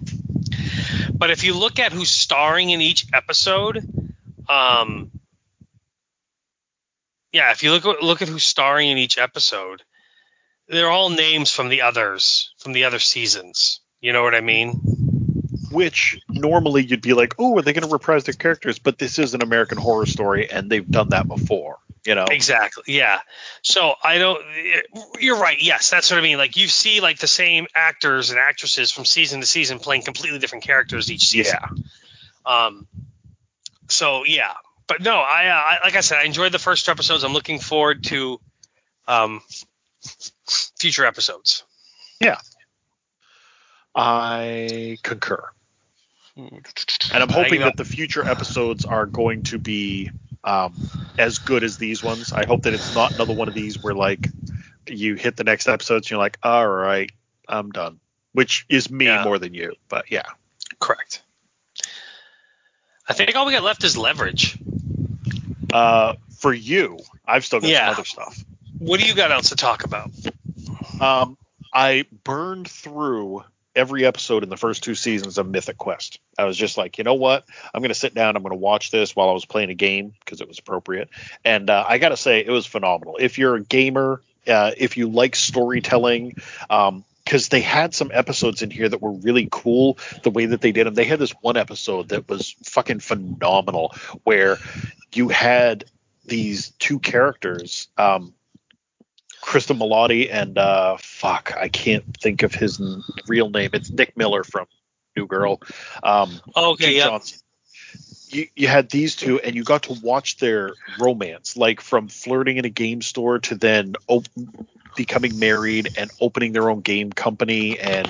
But if you look at who's starring in each episode, um, yeah, if you look look at who's starring in each episode, they're all names from the others from the other seasons. You know what I mean? Which normally you'd be like, oh, are they going to reprise their characters? But this is an American Horror Story, and they've done that before. You know, Exactly. Yeah. So I don't. You're right. Yes, that's what I mean. Like you see, like the same actors and actresses from season to season playing completely different characters each season. yeah. Um. So yeah, but no, I, uh, I like I said, I enjoyed the first two episodes. I'm looking forward to um future episodes. Yeah i concur. And I'm hoping that the future episodes are going to be um, as good as these ones. I hope that it's not another one of these where like you hit the next episodes and you're like, all right, I'm done. Which is me Yeah. more than you, but yeah. Correct. I think all we got left is leverage. Uh, for you, I've still got Yeah. some other stuff. What do you got else to talk about? Um, I burned through every episode in the first two seasons of Mythic Quest. I was just like, you know what? I'm going to sit down. I'm going to watch this while I was playing a game because it was appropriate. And uh, I got to say, it was phenomenal. If you're a gamer, uh, if you like storytelling, um, because they had some episodes in here that were really cool the way that they did them. They had this one episode that was fucking phenomenal where you had these two characters, um, Cristin Milioti and uh, fuck, I can't think of his n- real name. It's Nick Miller from New Girl. Um, Okay, yeah. Johnson. You, you had these two, and you got to watch their romance, like from flirting in a game store to then op- becoming married and opening their own game company, and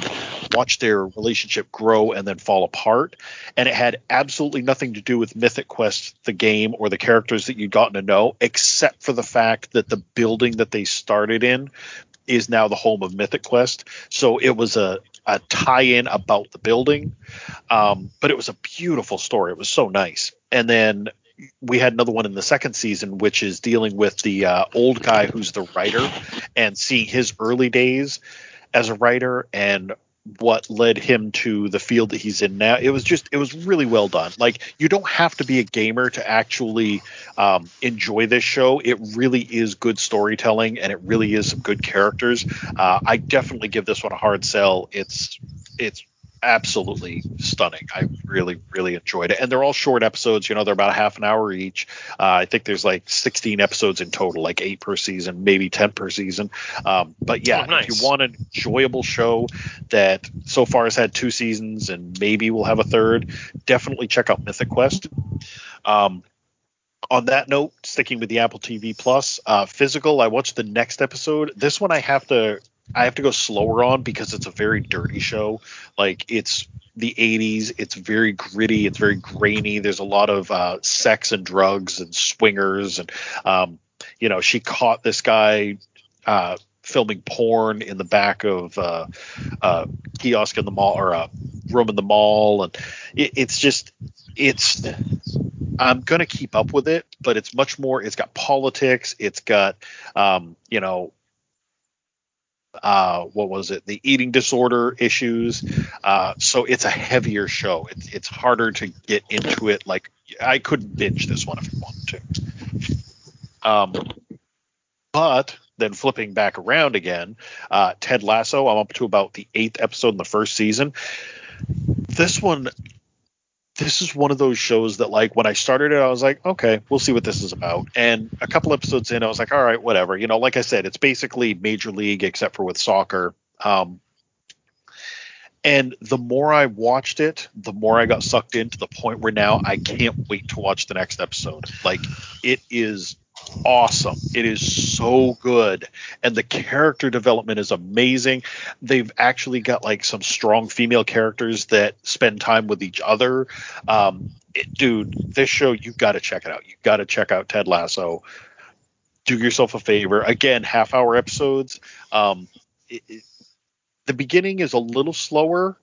watch their relationship grow and then fall apart. And it had absolutely nothing to do with Mythic Quest, the game, or the characters that you'd gotten to know, except for the fact that the building that they started in is now the home of Mythic Quest. So it was a, a tie-in about the building, um, but it was a beautiful story. It was so nice. And then we had another one in the second season, which is dealing with the uh, old guy who's the writer and seeing his early days as a writer and what led him to the field that he's in now. It was just, it was really well done. Like, you don't have to be a gamer to actually um, enjoy this show. It really is good storytelling and it really is some good characters. Uh, I definitely give this one a hard sell. It's, it's absolutely stunning. I really, really enjoyed it. And they're all short episodes. You know, they're about half an hour each. Uh, I think there's like 16 episodes in total, like eight per season, maybe 10 per season. Um, but yeah, Oh, nice. if you want an enjoyable show that so far has had two seasons and maybe we'll have a third, definitely check out Mythic Quest. Um, on that note, sticking with the Apple TV Plus, uh, physical. I watched the next episode. This one I have to I have to go slower on because it's a very dirty show. Like it's the 80s. It's very gritty. It's very grainy. There's a lot of uh, sex and drugs and swingers and um, you know she caught this guy uh, filming porn in the back of uh, uh, kiosk in the mall or a room in the mall and it, it's just it's I'm gonna keep up with it, but it's much more. It's got politics. It's got, um, you know, uh, what was it? The eating disorder issues. Uh, so it's a heavier show. It's it's harder to get into it. Like I couldn't binge this one if I wanted to. Um, but then flipping back around again, uh, Ted Lasso. I'm up to about the eighth episode in the first season. This one this is one of those shows that like when I started it, I was like, okay, we'll see what this is about. And a couple episodes in, I was like, all right, whatever. You know, like I said, it's basically Major League except for with soccer. Um, and the more I watched it, the more I got sucked into the point where now I can't wait to watch the next episode. Like it is awesome. It is so good. And the character development is amazing. They've actually got like some strong female characters that spend time with each other. Um, it, dude, this show, you've got to check it out. You've got to check out Ted Lasso. Do yourself a favor. Again, half hour episodes. Um, it, it, the beginning is a little slower.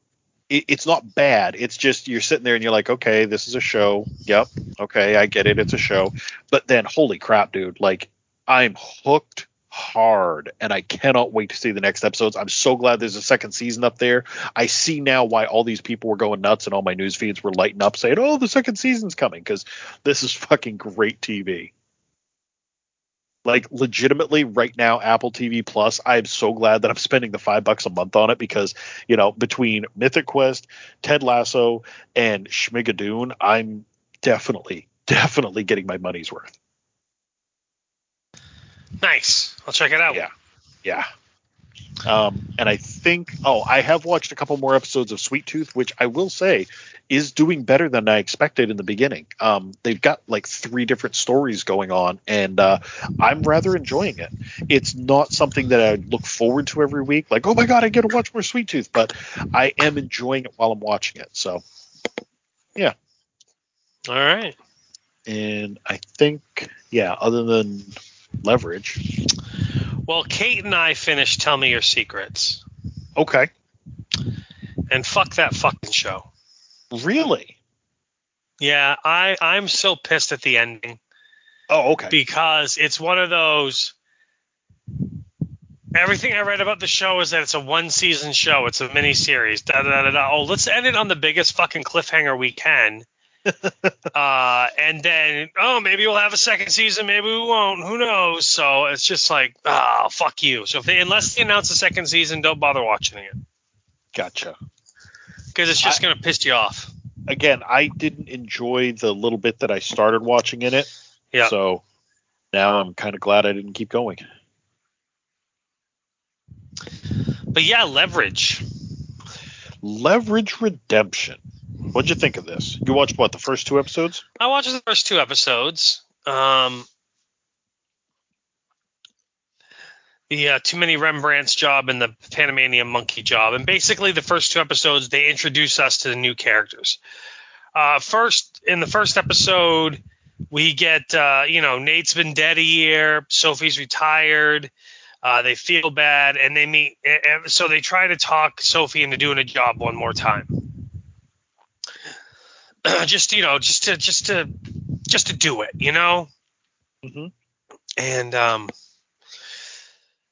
It, it's not bad. It's just you're sitting there and you're like, okay, this is a show. Yep. Okay, I get it. It's a show. But then, holy crap, dude! Like, I'm hooked hard, and I cannot wait to see the next episodes. I'm so glad there's a second season up there. I see now why all these people were going nuts and all my news feeds were lighting up saying, "Oh, the second season's coming," because this is fucking great TV. Like legitimately right now, Apple TV Plus, I'm so glad that I'm spending the five bucks a month on it because, you know, between Mythic Quest, Ted Lasso, and Schmigadoon, I'm definitely, definitely getting my money's worth. Nice. I'll check it out. Yeah. Yeah. Um, and I think, oh, I have watched a couple more episodes of Sweet Tooth, which I will say is doing better than I expected in the beginning. Um, they've got like three different stories going on, and uh, I'm rather enjoying it. It's not something that I look forward to every week, like, oh my god, I get to watch more Sweet Tooth, but I am enjoying it while I'm watching it. So, yeah. All right. And I think, yeah, other than leverage, Well, Kate and I finished Tell Me Your Secrets, okay, and fuck that fucking show. really? Yeah, I I'm so pissed at the ending Oh, okay. because it's one of those. Everything I read about the show is that it's a one season show. It's a mini series. Da, da, da, da. Oh, let's end it on the biggest fucking cliffhanger we can. uh, and then, oh, maybe we'll have a second season. Maybe we won't. Who knows? So it's just like, ah, fuck you. So if they, unless they announce a second season, don't bother watching it Gotcha. because it's just I- gonna piss you off. again, I didn't enjoy the little bit that I started watching in it. Yeah. So now I'm kind of glad I didn't keep going. But yeah, leverage. Leverage Redemption. What'd you think of this? You watched what the first two episodes? I watched the first two episodes. Um, the uh, Too Many Rembrandts job and the Panamanian Monkey job. And basically, the first two episodes, they introduce us to the new characters. Uh, first, in the first episode, we get, uh, you know, Nate's been dead a year, Sophie's retired. Uh, they feel bad, and they meet. So they try to talk Sophie into doing a job one more time. just you know, just to just to just to do it, you know. Mhm. And um,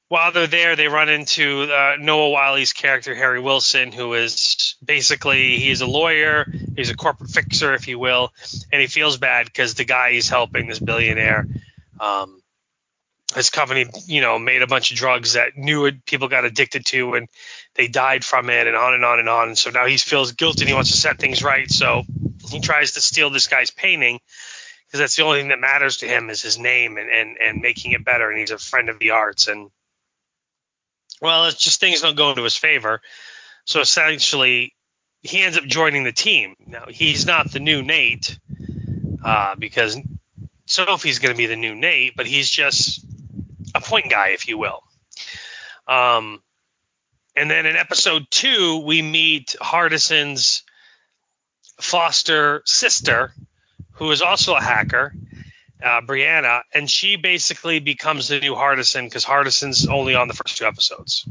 while they're there, they run into uh, Noah Wyle's character Harry Wilson, who is basically he's a lawyer, he's a corporate fixer, if you will, and he feels bad because the guy he's helping, this billionaire, um, his company, you know, made a bunch of drugs that new people got addicted to and they died from it and on and on and on. And so now he feels guilty and he wants to set things right. So he tries to steal this guy's painting because that's the only thing that matters to him is his name and, and, and making it better. And he's a friend of the arts. And well, it's just things don't go into his favor. So essentially, he ends up joining the team. Now, he's not the new Nate uh, because Sophie's going to be the new Nate, but he's just a point guy, if you will. Um, and then in episode two, we meet Hardison's foster sister, who is also a hacker, uh, Breanna, and she basically becomes the new Hardison because Hardison's only on the first two episodes.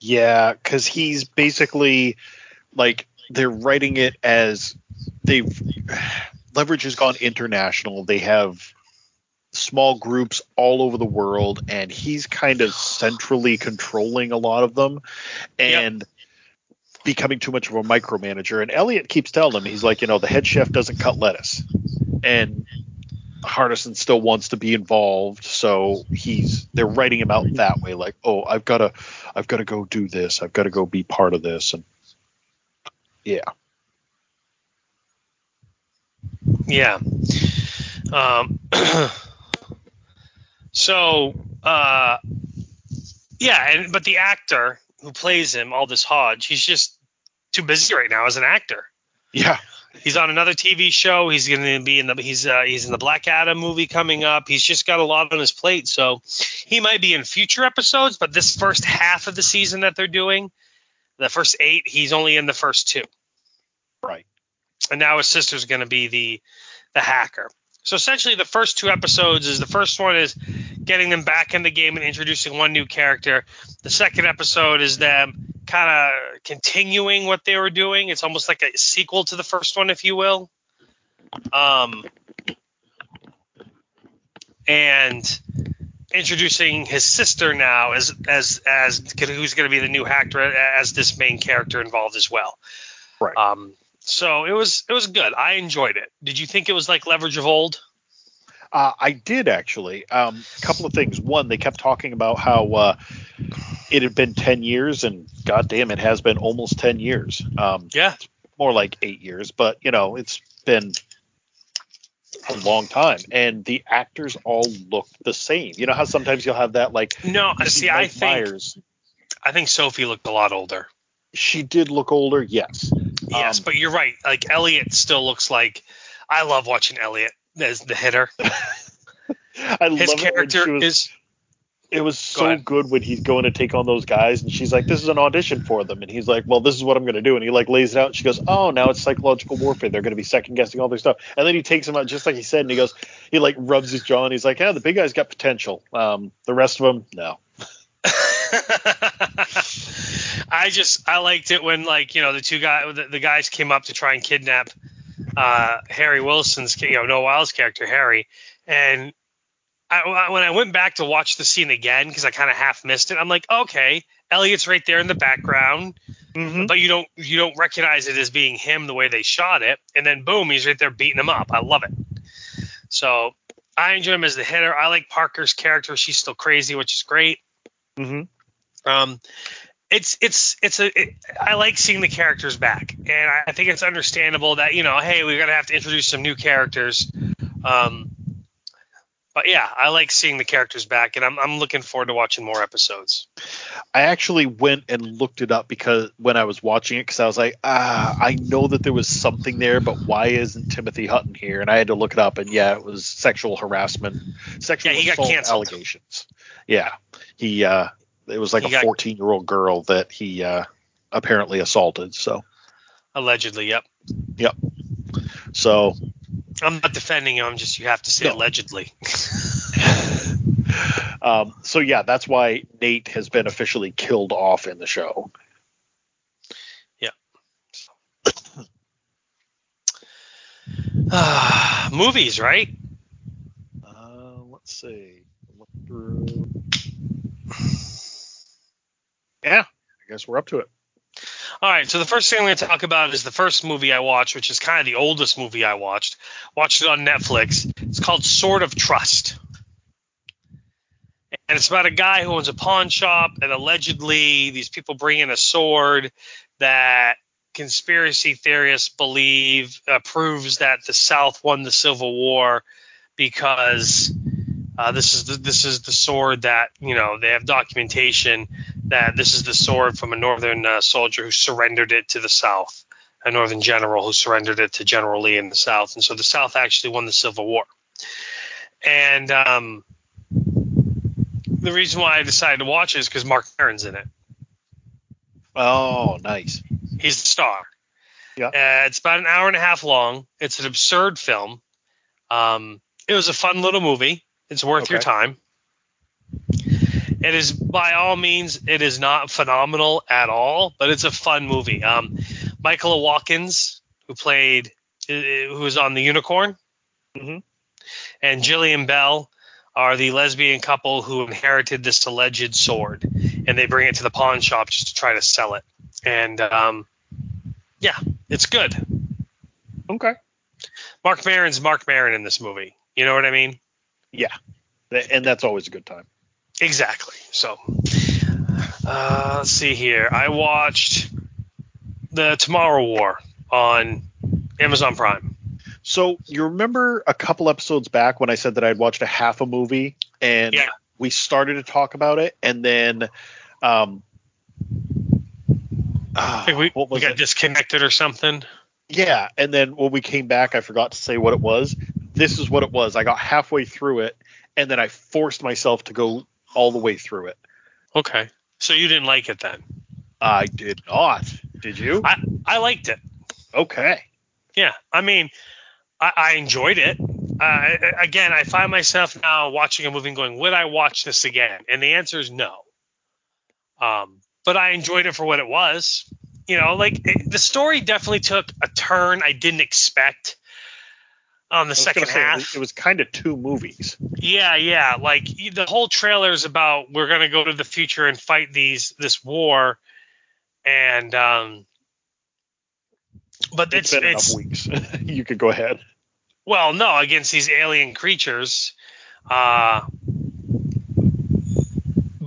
Yeah, because he's basically like they're writing it as they've leverage has gone international. They have small groups all over the world, and he's kind of centrally controlling a lot of them, and. Yep. Becoming too much of a micromanager, and Elliot keeps telling him he's like, you know, the head chef doesn't cut lettuce, and Hardison still wants to be involved, so he's they're writing him out that way, like, oh, I've got to, I've got to go do this, I've got to go be part of this, and yeah. Yeah. Um, so, uh, yeah, and but the actor who plays him, Aldis Hodge, he's just too busy right now as an actor. Yeah. He's on another TV show. He's going to be in the he's uh, he's in the Black Adam movie coming up. He's just got a lot on his plate, so he might be in future episodes. But this first half of the season that they're doing, the first eight, he's only in the first two. Right. And now his sister's going to be the the hacker. So essentially, the first two episodes is the first one is getting them back in the game and introducing one new character. The second episode is them kind of continuing what they were doing. It's almost like a sequel to the first one, if you will. Um, and introducing his sister now as as as who's going to be the new hacker as this main character involved as well. Right. Um, so it was it was good. I enjoyed it. Did you think it was like Leverage of Old? Uh, I did actually. Um, a couple of things. One, they kept talking about how uh, it had been ten years, and goddamn, it has been almost ten years. Um, yeah, more like eight years, but you know, it's been a long time, and the actors all look the same. You know how sometimes you'll have that like no. See, I think Myers. I think Sophie looked a lot older. She did look older, yes. Yes, um, but you're right. Like Elliot still looks like I love watching Elliot as the hitter. I His love character it was, is. It was so go good when he's going to take on those guys, and she's like, "This is an audition for them," and he's like, "Well, this is what I'm going to do," and he like lays it out. And she goes, "Oh, now it's psychological warfare. They're going to be second guessing all their stuff." And then he takes him out just like he said, and he goes, he like rubs his jaw, and he's like, "Yeah, the big guy's got potential. Um, the rest of them, no." I just I liked it when like you know the two guys the, the guys came up to try and kidnap uh, Harry Wilson's you know Noah character Harry, and I, when I went back to watch the scene again because I kind of half missed it, I'm like, okay, Elliot's right there in the background, mm-hmm. but you don't you don't recognize it as being him the way they shot it, and then boom, he's right there beating him up. I love it. So I enjoy him as the hitter. I like Parker's character; she's still crazy, which is great. Mm-hmm. Um, it's it's it's a it, I like seeing the characters back, and I, I, think it's understandable that you know, hey, we're gonna have to introduce some new characters. Um, but yeah, I like seeing the characters back, and I'm I'm looking forward to watching more episodes. I actually went and looked it up because when I was watching it, because I was like, ah, I know that there was something there, but why isn't Timothy Hutton here? And I had to look it up, and yeah, it was sexual harassment, sexual yeah, assault allegations. Yeah, he uh, it was like he a 14 year old girl that he uh, apparently assaulted. So allegedly, yep. Yep. So I'm not defending him. I'm just you have to say no. allegedly. um, so yeah, that's why Nate has been officially killed off in the show. Yeah. uh, movies, right? Uh, let's see. Look through. Yeah, I guess we're up to it. All right, so the first thing I'm going to talk about is the first movie I watched, which is kind of the oldest movie I watched. Watched it on Netflix. It's called Sword of Trust. And it's about a guy who owns a pawn shop, and allegedly these people bring in a sword that conspiracy theorists believe uh, proves that the South won the Civil War because uh, this is the, this is the sword that you know they have documentation that this is the sword from a northern uh, soldier who surrendered it to the South, a northern general who surrendered it to General Lee in the South, and so the South actually won the Civil War. And um, the reason why I decided to watch it is because Marc Maron's in it. Oh, nice. He's the star. Yeah. Uh, it's about an hour and a half long. It's an absurd film. Um, it was a fun little movie. It's worth your time. It is by all means, it is not phenomenal at all, but it's a fun movie. Um, Michaela Watkins, who played, uh, who was on the Unicorn, Mhm. and Jillian Bell are the lesbian couple who inherited this alleged sword, and they bring it to the pawn shop just to try to sell it. And um, yeah, it's good. Okay. Marc Maron's Marc Maron in this movie. You know what I mean? Yeah. And that's always a good time. Exactly. So, uh, let's see here. I watched the Tomorrow War on Amazon Prime. So you remember a couple episodes back when I said that I'd watched a half a movie and Yeah. we started to talk about it and then um I think we, we got it? disconnected or something. Yeah, and then when we came back I forgot to say what it was. This is what it was. I got halfway through it and then I forced myself to go all the way through it. Okay. So you didn't like it then? I did not. Did you? I, I liked it. Okay. Yeah. I mean, I, I enjoyed it. Uh, again, I find myself now watching a movie and going, would I watch this again? And the answer is no. Um, but I enjoyed it for what it was. You know, like it, the story definitely took a turn I didn't expect on the second half. it was kind of two movies. Yeah, yeah. Like the whole trailer is about we're gonna go to the future and fight these this war, and um, but It's it's been it's enough weeks. you could go ahead. well, no, against these alien creatures. Uh,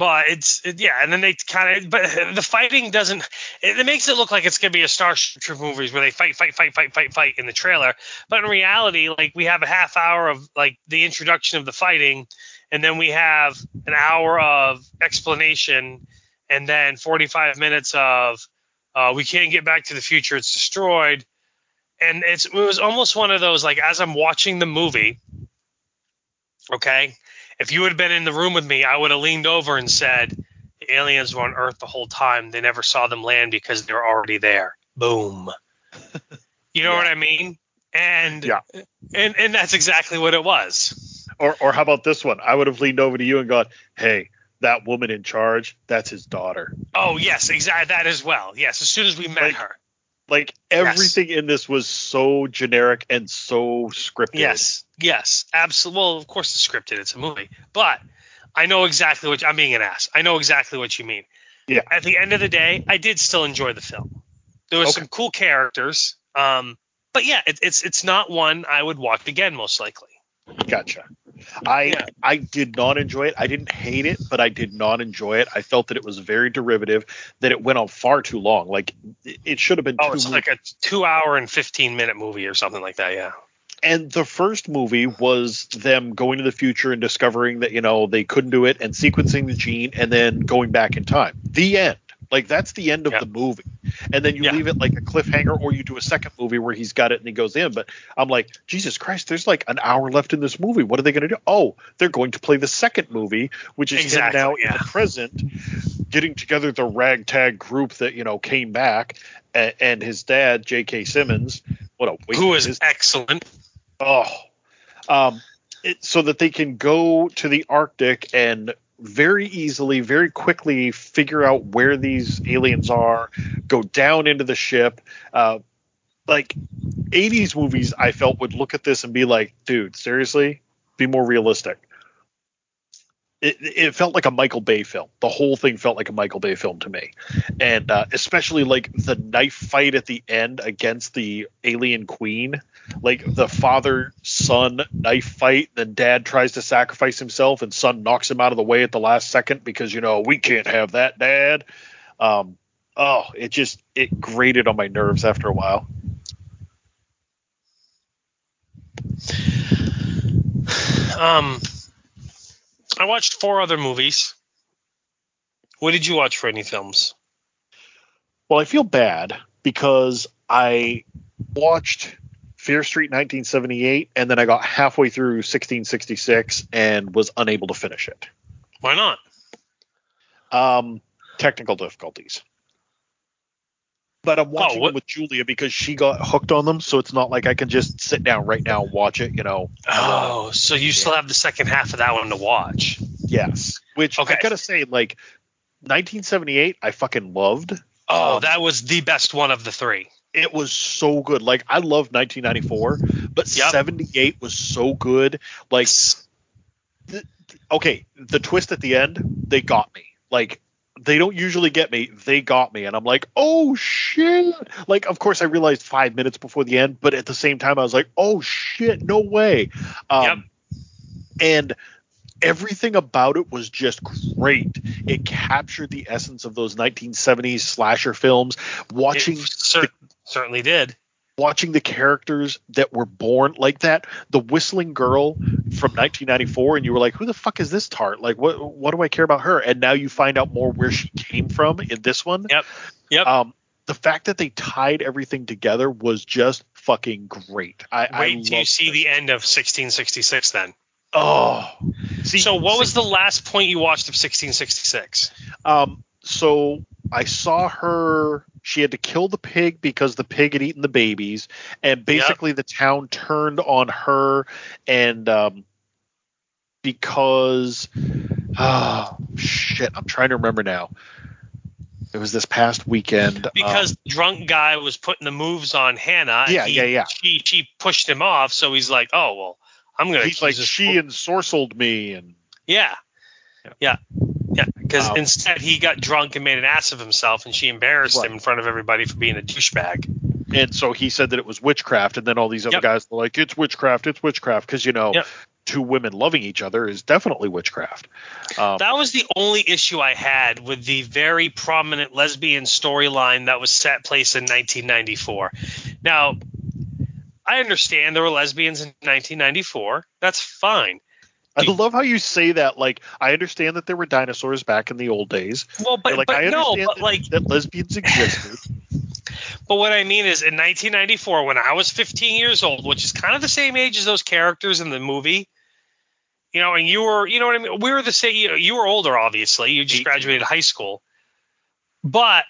but it's it, yeah, and then they kind of but the fighting doesn't it, it makes it look like it's gonna be a Starship Troop movies where they fight, fight, fight, fight, fight, fight in the trailer. But in reality, like we have a half hour of like the introduction of the fighting, and then we have an hour of explanation, and then 45 minutes of uh, we can't get back to the future, it's destroyed and it's it was almost one of those like as I'm watching the movie, okay, if you had been in the room with me, I would have leaned over and said, the aliens were on Earth the whole time. They never saw them land because they were already there. Boom. You know Yeah. what I mean? And Yeah. and and that's exactly what it was. Or, or how about this one? I would have leaned over to you and gone, "Hey, that woman in charge, that's his daughter." Oh yes, exactly that as well. Yes, as soon as we met Like, her. Like everything in this was so generic and so scripted. Yes, yes, absolutely. Well, of course it's scripted; it's a movie. But I know exactly what I'm being an ass. I know exactly what you mean. Yeah. At the end of the day, I did still enjoy the film. There was Okay. some cool characters, um, but yeah, it, it's it's not one I would watch again, most likely. Gotcha. I Yeah. I did not enjoy it. I didn't hate it, but I did not enjoy it. I felt that it was very derivative, that it went on far too long. Like it- should have been Oh, two it's like a two-hour and fifteen-minute movie or something like that. Yeah. and the first movie was them going to the future and discovering that you know they couldn't do it and sequencing the gene and then going back in time the end like that's the end of Yeah. the movie and then you Yeah. leave it like a cliffhanger or you do a second movie where he's got it and he goes in but i'm like jesus christ there's like an hour left in this movie what are they going to do oh they're going to play the second movie which is Exactly, him now yeah. in the present getting together the ragtag group that you know came back and, and his dad j.k simmons what a waste Who is his excellent. Oh, um, it, so that they can go to the Arctic and very easily, very quickly figure out where these aliens are, go down into the ship. Uh, like 80s movies, I felt would look at this and be like, dude, seriously, be more realistic. It, it felt like a Michael Bay film. The whole thing felt like a Michael Bay film to me, and uh, especially like the knife fight at the end against the alien queen, like the father son knife fight. Then dad tries to sacrifice himself, and son knocks him out of the way at the last second because you know we can't have that, dad. Um, oh, it just it grated on my nerves after a while. Um, I watched four other movies. What did you watch for any films? Well, I feel bad because I watched Fear Street 1978 and then I got halfway through 1666 and was unable to finish it. Why not? Um, technical difficulties. But I'm watching what- them with Julia because she got hooked on them, so it's not like I can just sit down right now and watch it. You know. Oh, so you still have the second half of that one to watch. Yes. Which Okay. I gotta say, like 1978, I fucking loved. Oh, Um, that was the best one of the three. it was so good. Like I loved 1994, but Yep. 78 was so good. Like th- okay, the twist at the end, they got me. Like they don't usually get me. They got me, and I'm like, oh shit! Like, of course, I realized five minutes before the end, but at the same time, I was like, oh shit, no way. Um, Yep. And everything about it was just great. It captured the essence of those 1970s slasher films. Watching It cer- certainly did. Watching the characters that were born like that the whistling girl from 1994 and you were like who the fuck is this tart like what what do i care about her and now you find out more where she came from in this one Yep. Yep. um the fact that they tied everything together was just fucking great i I Wait till you see it. the end of 1666 then. oh see So what was the last point you watched of 1666? Um, so I saw her. She had to kill the pig because the pig had eaten the babies, and basically the town turned on her, and um, because oh shit, I'm trying to remember now. It was this past weekend. um, Because drunk guy was putting the moves on Hannah. Yeah, he- yeah, yeah. She she pushed him off, so he's like, oh well, I'm gonna. he's like she woman." ensorcelled me, and Yeah. Yeah. Yeah. Yeah, because Um, instead he got drunk and made an ass of himself, and she embarrassed Right. him in front of everybody for being a douchebag. and so he said that it was witchcraft, and then all these other Yep. guys were like, "It's witchcraft, it's witchcraft," because you know. Yep. Two women loving each other is definitely witchcraft. Um, That was the only issue I had with the very prominent lesbian storyline that was set place in 1994. Now, I understand there were lesbians in 1994. That's fine. I love how you say that. Like, I understand that there were dinosaurs back in the old days. Well, but, like, but I no, understand but that, like, that lesbians existed. but what I mean is, in 1994, when I was 15 years old, which is kind of the same age as those characters in the movie, you know, and you were, you know what I mean. We were the same. You, you were older, obviously. You just graduated high school. But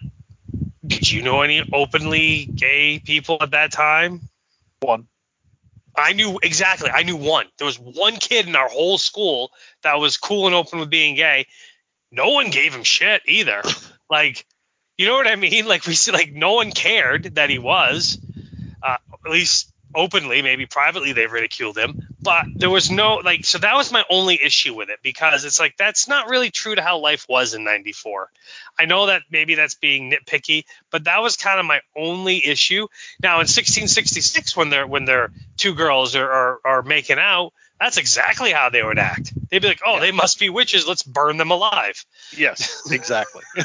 did you know any openly gay people at that time? One. I knew exactly. I knew one. There was one kid in our whole school that was cool and open with being gay. No one gave him shit either. Like, you know what I mean? Like we see, like no one cared that he was. Uh, at least openly, maybe privately they ridiculed him. But there was no like. So that was my only issue with it because it's like that's not really true to how life was in '94. I know that maybe that's being nitpicky, but that was kind of my only issue. Now in 1666, when they're when they're two girls are are, are making out, that's exactly how they would act. They'd be like, "Oh, Yeah. they must be witches. Let's burn them alive." Yes, exactly.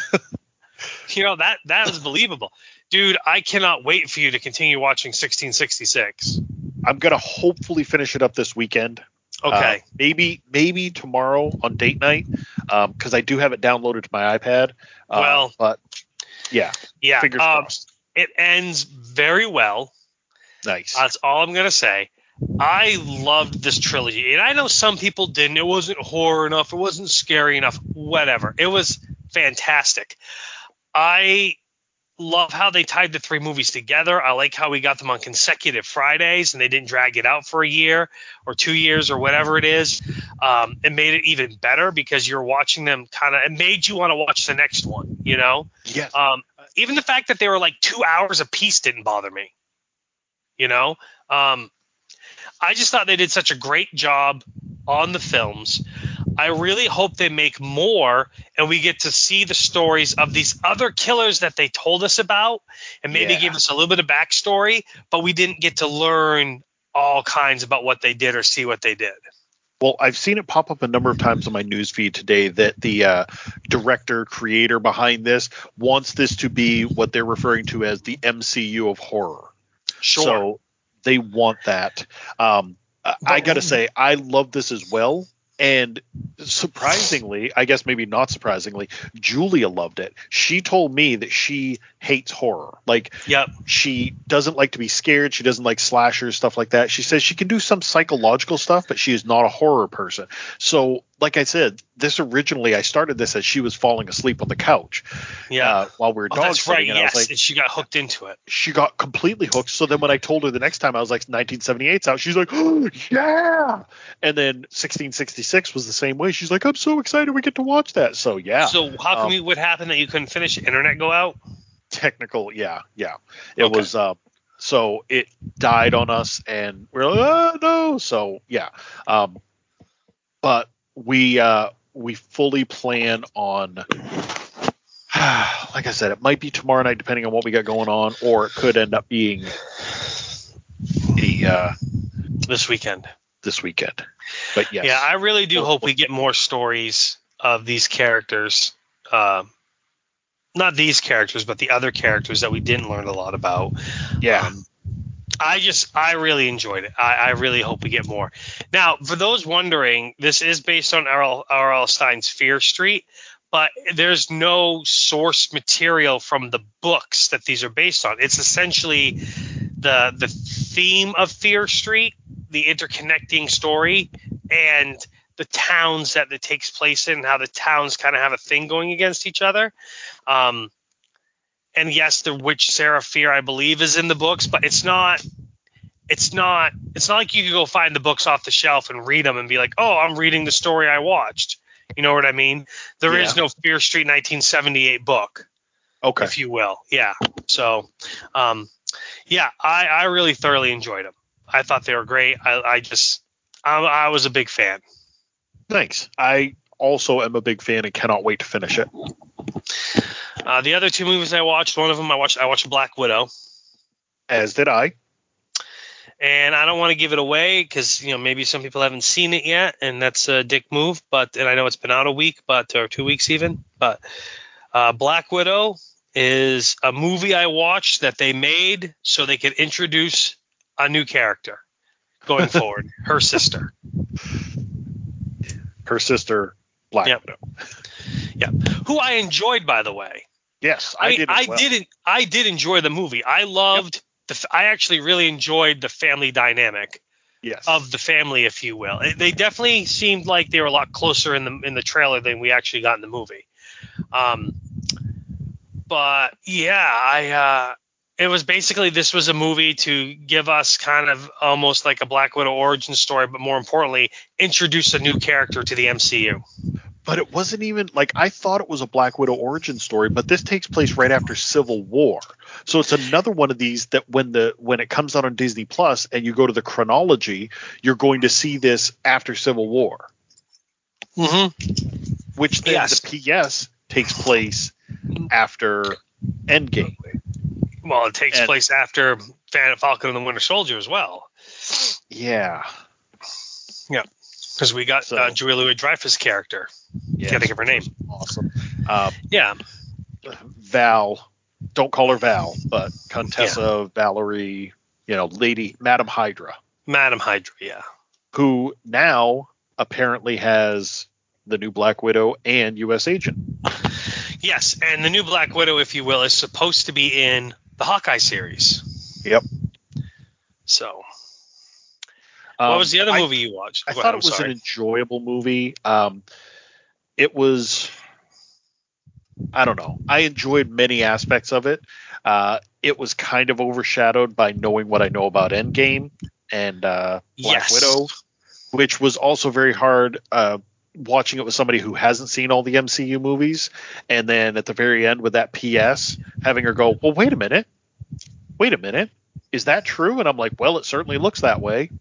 You know that that is believable, dude. I cannot wait for you to continue watching 1666. I'm gonna hopefully finish it up this weekend. Okay. Uh, maybe maybe tomorrow on date night, because I do have it downloaded to my iPad. Uh, Well- but yeah, yeah. fingers um, crossed. it ends very well. Nice. That's all I'm gonna say. I loved this trilogy, and I know some people didn't. It wasn't horror enough. It wasn't scary enough. Whatever. It was fantastic. I love how they tied the three movies together. I like how we got them on consecutive Fridays, and they didn't drag it out for a year or two years or whatever it is. Um, it made it even better because you're watching them kind of. It made you want to watch the next one. You know. yes. Um, even the fact that they were like two hours a piece didn't bother me. You know, um, I just thought they did such a great job on the films. I really hope they make more and we get to see the stories of these other killers that they told us about and maybe Yeah. give us a little bit of backstory, but we didn't get to learn all kinds about what they did or see what they did. Well, I've seen it pop up a number of times on my news feed today that the uh, director creator behind this wants this to be what they're referring to as the MCU of horror. Sure. So they want that. Um, I- I got to say, I love this as well. And surprisingly, I guess maybe not surprisingly, Julia loved it. She told me that she hates horror. Like yep. she doesn't like to be scared. She doesn't like slashers, stuff like that. She says she can do some psychological stuff, but she is not a horror person. So, like I said, this originally I started this as she was falling asleep on the couch Yeah. uh, while we were Oh, dog that's right. sitting, and I Yes, was like, and she got hooked into it. she got completely hooked. So then when I told her the next time I was like 1978's out, she's like, oh, yeah. And then 1666 was the same way. She's like, I'm so excited we get to watch that. So yeah, So how come Um, you would happen that you couldn't finish? Internet go out? Technical, yeah, yeah. It Okay. was um, so it died on us, and we're like, oh no. So yeah, um, but we uh we fully plan on. Like I said, it might be tomorrow night, depending on what we got going on, or it could end up being the uh, This weekend. this weekend. But yes, Yeah, I really do hope we get more stories of these characters. Um, not these characters, but the other characters that we didn't learn a lot about. yeah, Um, I just, I really enjoyed it. I, I really hope we get more. Now, for those wondering, this is based on R.L. R.L. Stine's Fear Street, but there's no source material from the books that these are based on. It's essentially the the theme of Fear Street, the interconnecting story, and the towns that it takes place in, how the towns kind of have a thing going against each other. Um, and yes, the witch Sarah Fear, I believe, is in the books, but it's not. It's not. It's not like you can go find the books off the shelf and read them and be like, "Oh, I'm reading the story I watched." You know what I mean? There is Yeah. no Fear Street 1978 book, okay, if you will. Yeah. So, um, yeah, I, I really thoroughly enjoyed them. I thought they were great. I, I just, I, I was a big fan. Thanks. I also am a big fan and cannot wait to finish it. Uh, the other two movies I watched, one of them I watched, I watched Black Widow. As did I. and I don't want to give it away because you know maybe some people haven't seen it yet, and that's a dick move. But and I know it's been out a week, but or two weeks even. But uh, Black Widow is a movie I watched that they made so they could introduce a new character going forward, her sister. Her sister, Black Yep. Widow. Yeah, who I enjoyed by the way. Yes, I, I, mean, did. I well. didn't. I did enjoy the movie. I loved the. f- I actually really enjoyed the family dynamic. Yes. of the family, if you will. They definitely seemed like they were a lot closer in the in the trailer than we actually got in the movie. Um, but yeah, I uh, it was basically this was a movie to give us kind of almost like a Black Widow origin story, but more importantly, introduce a new character to the MCU. but it wasn't even like I thought it was a Black Widow origin story, but this takes place right after Civil War. So it's another one of these that when the when it comes out on Disney Plus and you go to the chronology, you're going to see this after Civil War, Mm-hmm. which then Yes. the PS takes place after Endgame. Well, it takes And- place after Falcon and the Winter Soldier as well, Yeah. Yeah. Because we got So- uh, Julia Louis Dreyfus character. yeah. Can't think of her name. Awesome. Um, Yeah, Val, don't call her Val, but Contessa Valerie, you know, Lady Madam Hydra. Madam Hydra. Yeah. who now apparently has the new Black Widow and U.S. Agent. Yes, and the new Black Widow, if you will, is supposed to be in the Hawkeye series. Yep. So, Um, what was the other I, movie you watched? I Go thought ahead, it was sorry. an enjoyable movie. Um, it was. I don't know. I enjoyed many aspects of it. Uh, it was kind of overshadowed by knowing what I know about Endgame and uh, Black Yes. Widow, which was also very hard. Uh, watching it with somebody who hasn't seen all the MCU movies, and then at the very end with that PS, having her go, "Well, wait a minute, wait a minute, is that true?" And I'm like, "Well, it certainly looks that way."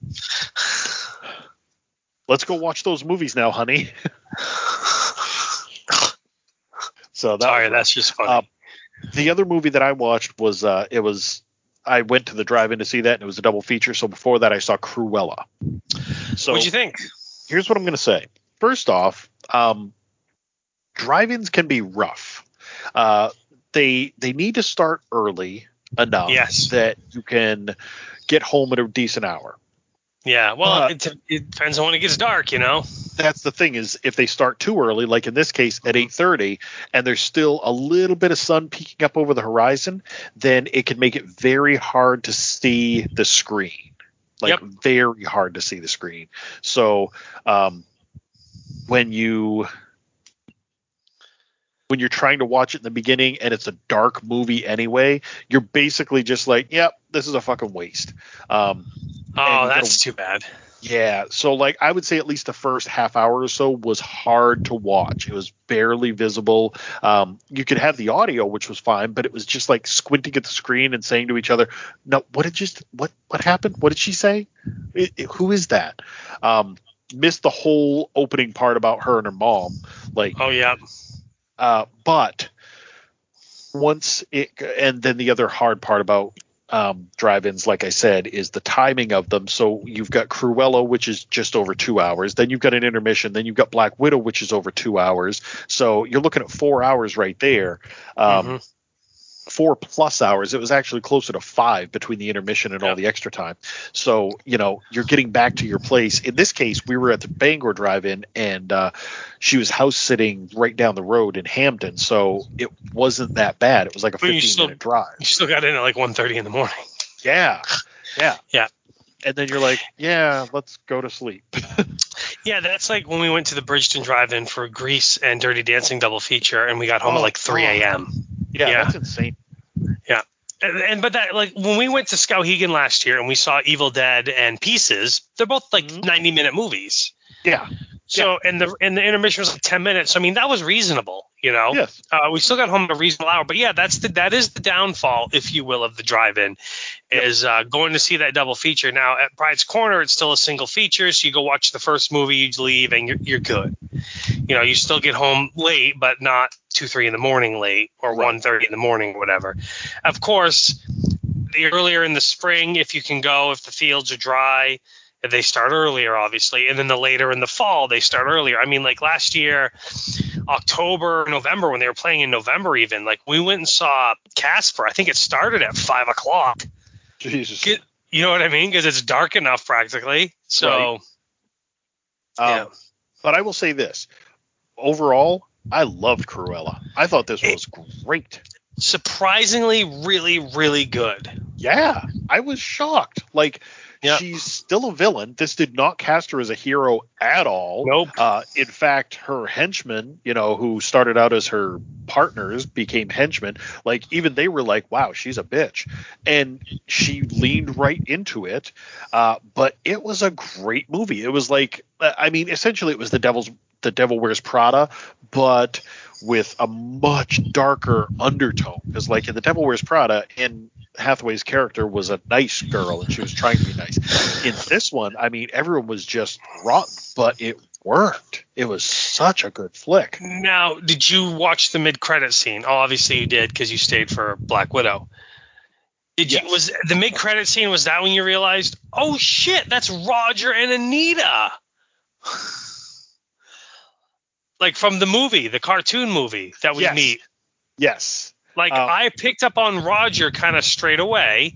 Let's go watch those movies now, honey. So that Sorry, was that's just funny. Uh, the other movie that I watched was uh, it was I went to the drive-in to see that, and it was a double feature. So before that, I saw Cruella. So What'd you think? here's what I'm going to say. First off, um, drive-ins can be rough. Uh, they they need to start early enough Yes. that you can get home at a decent hour. Yeah, well, Uh, it, it depends on when it gets dark, you know. That's the thing is if they start too early, like in this case at 8:30, and there's still a little bit of sun peeking up over the horizon, then it can make it very hard to see the screen. Like Yep. very hard to see the screen. So um, when you when you're trying to watch it in the beginning and it's a dark movie anyway, you're basically just like, yep, this is a fucking waste. Um, Oh, gotta- that's too bad. yeah, so like I would say at least the first half hour or so was hard to watch. It was barely visible. Um, you could have the audio, which was fine, but it was just like squinting at the screen and saying to each other, "No, what did just what what happened? What did she say? It, it- who is that?" Um, missed the whole opening part about her and her mom. Like Oh yeah, uh, but once it, and then the other hard part about um, drive-ins, like I said, is the timing of them. So you've got Cruella, which is just over two hours. Then you've got an intermission. Then you've got Black Widow, which is over two hours. So you're looking at four hours right there. Um, Mhm. Four plus hours. It was actually closer to five between the intermission and all the extra time. So you know you're getting back to your place. In this case, we were at the Bangor Drive-In, and uh, she was house sitting right down the road in Hampden, so it wasn't that bad. It was like a But 15 still- minute drive. you still got in at like 1.30 in the morning. Yeah, yeah, Yeah. And then you're like, yeah, let's go to sleep. Yeah, that's like when we went to the Bridgton Drive-In for Grease and Dirty Dancing double feature, and we got home Oh, at like 3 God. a.m. Yeah, Yeah. that's insane. Yeah. And, and but that like when we went to Skowhegan last year and we saw Evil Dead and Pieces, they're both like Mhm. 90 minute movies. Yeah. So and the and the intermission was like 10 minutes. So, I mean that was reasonable, you know. Yes. Uh, we still got home at a reasonable hour, but yeah, that's the that is the downfall, if you will, of the drive-in, Yep. is uh, going to see that double feature. Now at Pride's Corner, it's still a single feature, so you go watch the first movie, you leave, and you're you're good. You know, you still get home late, but not two three in the morning late or one thirty in the morning or whatever. Of course, the earlier in the spring, if you can go, if the fields are dry. They start earlier, obviously, and then the later in the fall they start earlier. I mean, like last year, October, November, when they were playing in November, even like we went and saw Casper. I think it started at five o'clock. Jesus. Get- You know what I mean? Because it's dark enough practically. So Right. yeah. Um, But I will say this: overall, I loved Cruella. I thought this was great. surprisingly, really, really good. Yeah, I was shocked. Like Yeah. she's still a villain. This did not cast her as a hero at all. Nope. Uh, in fact, her henchmen, you know, who started out as her partners, became henchmen. Like even they were like, "Wow, she's a bitch," and she leaned right into it. Uh, but it was a great movie. It was like, I mean, essentially, it was the devil's the Devil Wears Prada, but with a much darker undertone. Because like in the Devil Wears Prada, in Hathaway's character was a nice girl and she was trying to be nice. In this one, I mean, everyone was just rotten, but it worked. It was such a good flick. Now, did you watch the mid-credit scene? Oh, obviously you did because you stayed for Black Widow. Did you was the mid-credit scene? Was that when you realized, oh shit, that's Roger and Anita? Like from the movie, the cartoon movie that we Yes. meet. Yes. Like Um, I picked up on Roger kind of straight away.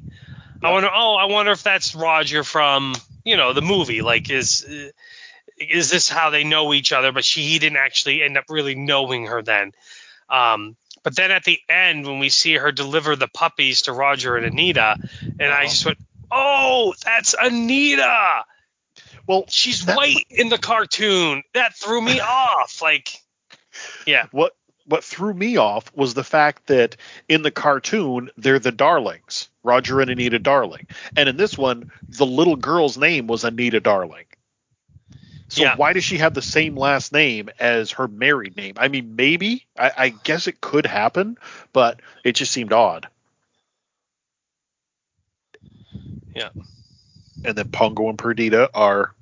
I wonder, oh, I wonder if that's Roger from you know the movie. Like is is this how they know each other? But she he didn't actually end up really knowing her then. Um, but then at the end when we see her deliver the puppies to Roger and Anita, and I Uh-huh. just went, oh, that's Anita. Well, She's That- white in the cartoon. That threw me off. Like, yeah, what what threw me off was the fact that in the cartoon they're the Darlings, Roger and Anita Darling, and in this one the little girl's name was Anita Darling. So Yeah. why does she have the same last name as her married name? I mean, maybe I, I guess it could happen, but it just seemed odd. Yeah. And then Pongo and Perdita are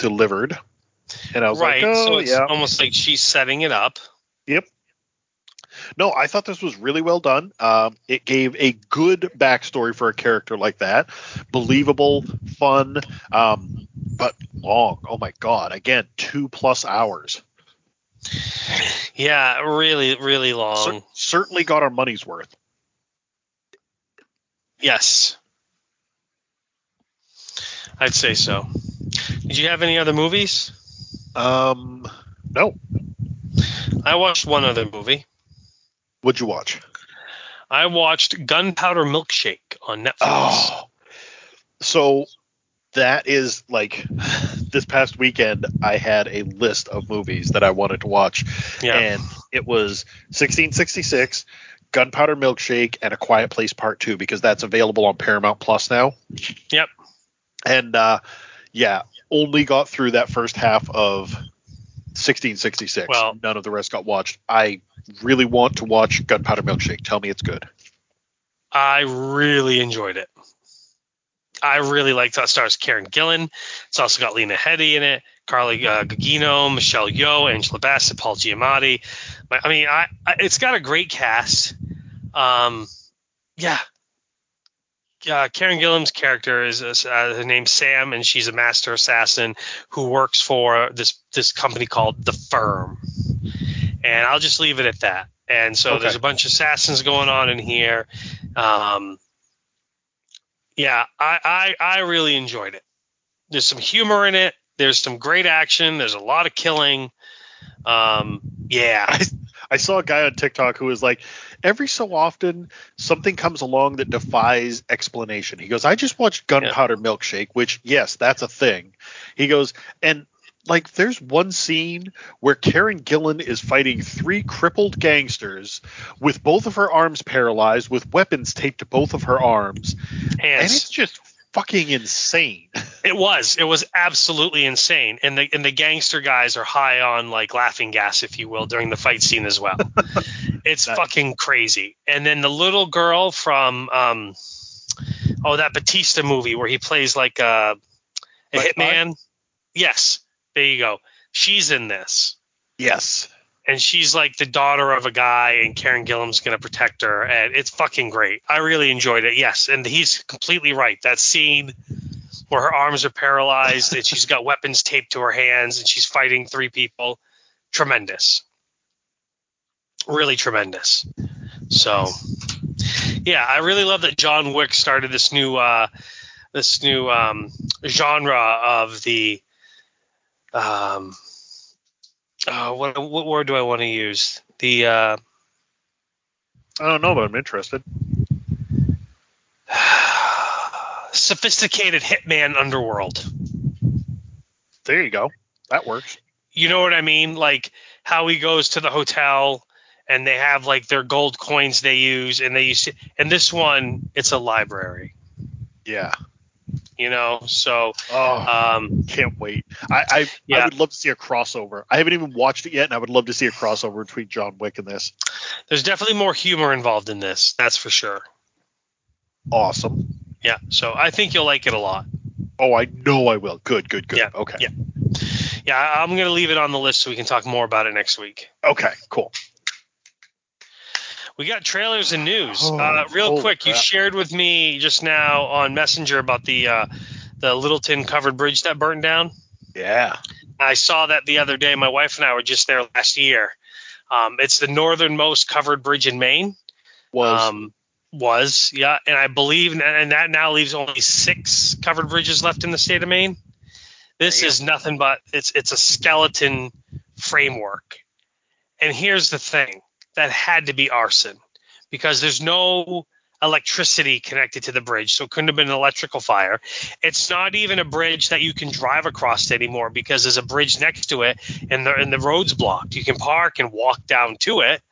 delivered, and I was right. like, oh so it's yeah, almost like she's setting it up. Yep. No, I thought this was really well done. Um, it gave a good backstory for a character like that, believable, fun, um, but long. Oh my god! Again, two plus hours. Yeah, really, really long. Cer- certainly got our money's worth. yes. I'd say so. Did you have any other movies? Um, no. I watched one other movie. What'd you watch? I watched Gunpowder Milkshake on Netflix. Oh, so that is like this past weekend. I had a list of movies that I wanted to watch, yeah. and it was 1666, Gunpowder Milkshake, and A Quiet Place Part Two because that's available on Paramount Plus now. Yep. And uh, yeah, only got through that first half of 1666. Well- none of the rest got watched. I really want to watch Gunpowder Milkshake. Tell me it's good. I really enjoyed it. I really liked that. Stars Karen Gillan. It's also got Lena Headey in it, Carly uh, Gugino, Michelle Yeoh, Angela Bassett, Paul Giamatti. I mean, I, I it's got a great cast. Um, yeah. Uh, Karen Gillan's character is uh, her name's Sam, and she's a master assassin who works for this this company called the Firm. And I'll just leave it at that. And so Okay. there's a bunch of assassins going on in here. Um, yeah, I, I I really enjoyed it. There's some humor in it. There's some great action. There's a lot of killing. Um, yeah, I saw a guy on TikTok who was like, every so often something comes along that defies explanation. He goes, I just watched Gunpowder Milkshake, which yes, that's a thing. He goes, and like there's one scene where Karen Gillan is fighting three crippled gangsters with both of her arms paralyzed with weapons taped to both of her arms. And it's just fucking insane. It was. It was absolutely insane. And the and the gangster guys are high on like laughing gas, if you will, during the fight scene as well. it's Nice. fucking crazy. And then the little girl from um oh that Batista movie where he plays like a, a Right, hitman. Yes, there you go. She's in this. Yes. And she's like the daughter of a guy, and Karen Gillan's gonna protect her, and it's fucking great. I really enjoyed it. Yes, and he's completely right. That scene where her arms are paralyzed and she's got weapons taped to her hands and she's fighting three people, tremendous, really tremendous. So, yeah, I really love that John Wick started this new uh, this new um, genre of the um, uh, what what word do I want to use? The uh, I don't know, but I'm interested. sophisticated hitman underworld. There you go. That works. You know what I mean? Like how he goes to the hotel and they have like their gold coins they use, and they use and this one it's a library. Yeah. You know, so Oh, um, can't wait. I I, I would love to see a crossover. I haven't even watched it yet, and I would love to see a crossover between John Wick and this. there's definitely more humor involved in this. That's for sure. Awesome. Yeah, so I think you'll like it a lot. Oh, I know I will. Good, good, good. Yeah, Okay. yeah. Yeah, I'm gonna leave it on the list so we can talk more about it next week. Okay. Cool. We got trailers and news. Oh, uh, real quick, you shared with me just now on Messenger about the uh, the Littleton covered bridge that burned down. Yeah. I saw that the other day. My wife and I were just there last year. Um, it's the northernmost covered bridge in Maine. Was Um, was yeah, and I believe, and that now leaves only six covered bridges left in the state of Maine. This Damn. is nothing but it's it's a skeleton framework. And here's the thing: that had to be arson because there's no electricity connected to the bridge, so it couldn't have been an electrical fire. It's not even a bridge that you can drive across anymore because there's a bridge next to it, and the and the road's blocked. You can park and walk down to it.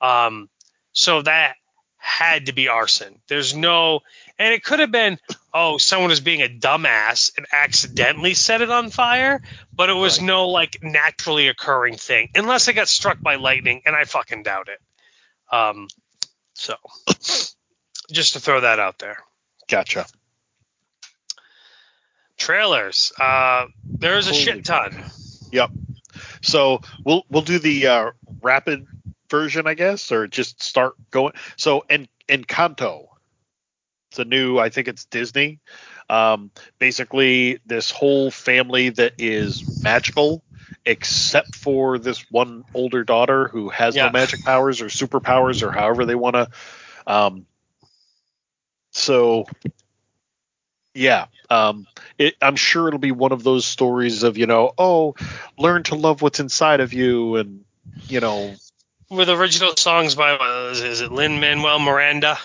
Um, so that had to be arson. There's no, and it could have been, oh, someone was being a dumbass and accidentally set it on fire, but it was Right. no like naturally occurring thing, unless it got struck by lightning, and I fucking doubt it. Um, so just to throw that out there. gotcha. Trailers. Uh, there's a Holy shit ton. Yep. So we'll we'll do the uh, rapid version, I guess, or just start going. So, and Encanto, it's a new, I think it's Disney. Um, basically, this whole family that is magical, except for this one older daughter who has Yeah. no magic powers or superpowers or however they want to. Um, so, yeah, um, it, I'm sure it'll be one of those stories of you know, oh, learn to love what's inside of you, and you know, With original songs by is- it Lin Manuel Miranda?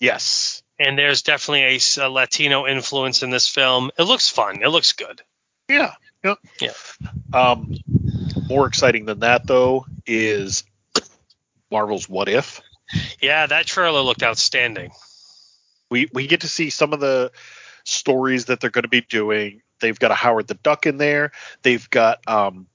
yes, And there's definitely a Latino influence in this film. It looks fun. It looks good. Yeah. Yeah. Yeah. Um, more exciting than that though is Marvel's What If. Yeah, that trailer looked outstanding. We we get to see some of the stories that they're going to be doing. They've got a Howard the Duck in there. They've got um,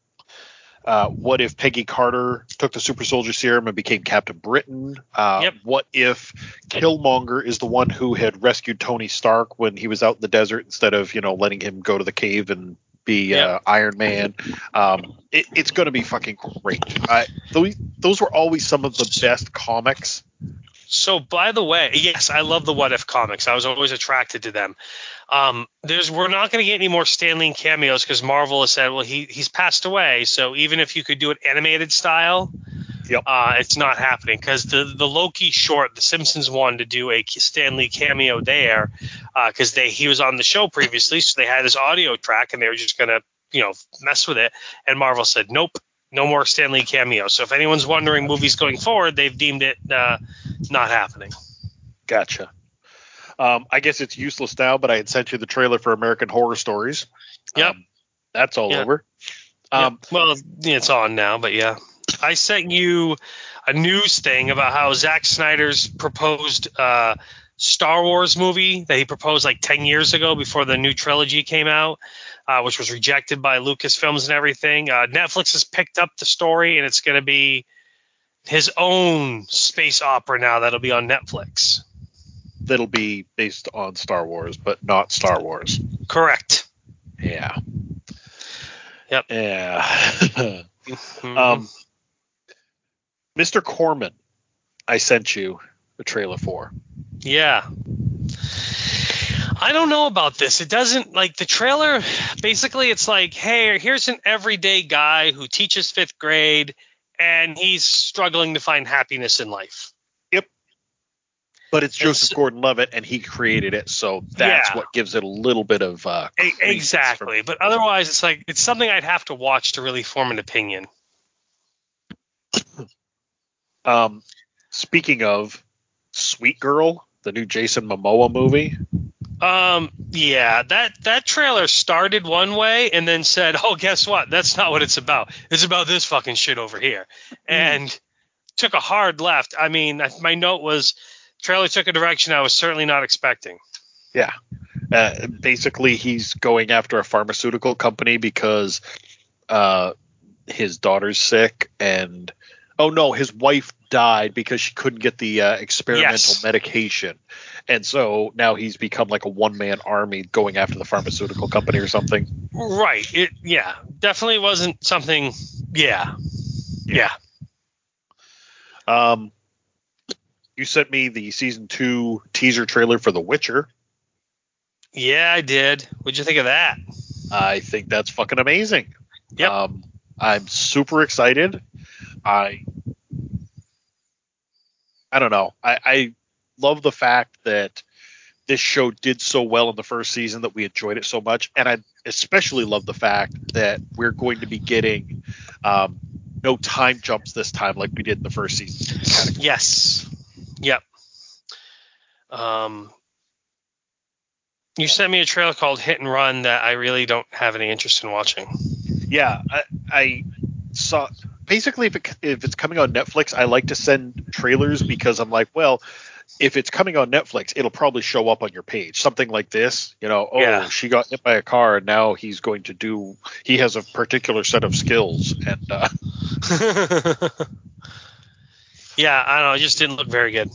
uh, what if Peggy Carter took the super soldier serum and became Captain Britain? Uh, Yep. What if Killmonger is the one who had rescued Tony Stark when he was out in the desert instead of you know letting him go to the cave and be Yep. uh, Iron Man? Um, it, it's going to be fucking great. I, those, those were always some of the best comics. So, by the way, yes, I love the What If comics. I was always attracted to them. Um, there's we're not going to get any more Stan Lee cameos because Marvel has said, well, he he's passed away. So even if you could do it animated style, Yep. uh, it's not happening because the the Loki short, the Simpsons wanted to do a Stan Lee cameo there because they he was on the show previously, so they had his audio track and they were just going to you know mess with it. And Marvel said, nope. No more Stan Lee cameo. So if anyone's wondering movies going forward, they've deemed it uh, not happening. Gotcha. Um, I guess it's useless now, but I had sent you the trailer for American Horror Stories. Yep. Um, that's all over. Um. Well, it's on now, but yeah. I sent you a news thing about how Zack Snyder's proposed uh, Star Wars movie that he proposed like 10 years ago before the new trilogy came out, uh, which was rejected by Lucasfilms and everything. Uh, Netflix has picked up the story, and it's going to be his own space opera now that'll be on Netflix. That'll be based on Star Wars, but not Star Wars. Correct. Yeah. Yep. Yeah. Mhm. um, Mr. Corman, I sent you a trailer for. Yeah. I don't know about this. It doesn't like the trailer. Basically, it's like, hey, here's an everyday guy who teaches fifth grade and he's struggling to find happiness in life. But it's Joseph so- Gordon-Levitt, and he created it, so that's Yeah. what gives it a little bit of uh, exactly. But otherwise, it's like it's something I'd have to watch to really form an opinion. Um, speaking of Sweet Girl, the new Jason Momoa movie. Um, yeah, that that trailer started one way and then said, "Oh, guess what? That's not what it's about. It's about this fucking shit over here," and took a hard left. I mean, my note was, trailer took a direction I was certainly not expecting. Yeah. Uh, basically, he's going after a pharmaceutical company because uh, his daughter's sick, and oh no, his wife died because she couldn't get the uh, experimental Yes. medication, and so now he's become like a one man army going after the pharmaceutical company or something. Right. It. Yeah. Definitely wasn't something. Yeah. Yeah. Um, you sent me the season two teaser trailer for The Witcher. Yeah, I did. What'd you think of that? I think that's fucking amazing. Yep. Um, I'm super excited. I I don't know. I, I love the fact that this show did so well in the first season that we enjoyed it so much, and I especially love the fact that we're going to be getting um, no time jumps this time like we did in the first season. Yes. Yep. Um, you sent me a trailer called Hit and Run that I really don't have any interest in watching. Yeah, I, I saw. Basically, if it, if it's coming on Netflix, I like to send trailers because I'm like, well, if it's coming on Netflix, it'll probably show up on your page. Something like this, you know, oh, Yeah. she got hit by a car, and now he's going to do. He has a particular set of skills, and uh, yeah, I don't know. It just didn't look very good.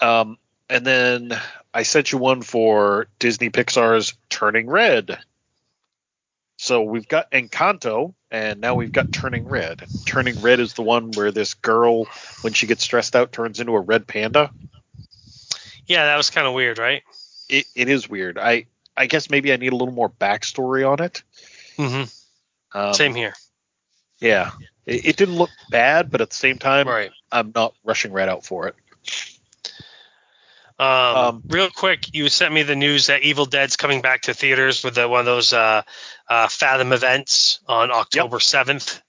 um, and then I sent you one for Disney Pixar's Turning Red. So we've got Encanto, and now we've got Turning Red. Turning Red is the one where this girl, when she gets stressed out, turns into a red panda. Yeah, that was kind of weird, right? It, it is weird. I I guess maybe I need a little more backstory on it. Mm-hmm. Um, Same here. Yeah, it, it didn't look bad, but at the same time, Right. I'm not rushing right out for it. Um, Um, real quick, you sent me the news that Evil Dead's coming back to theaters with the, one of those uh, uh, Fathom events on October seventh.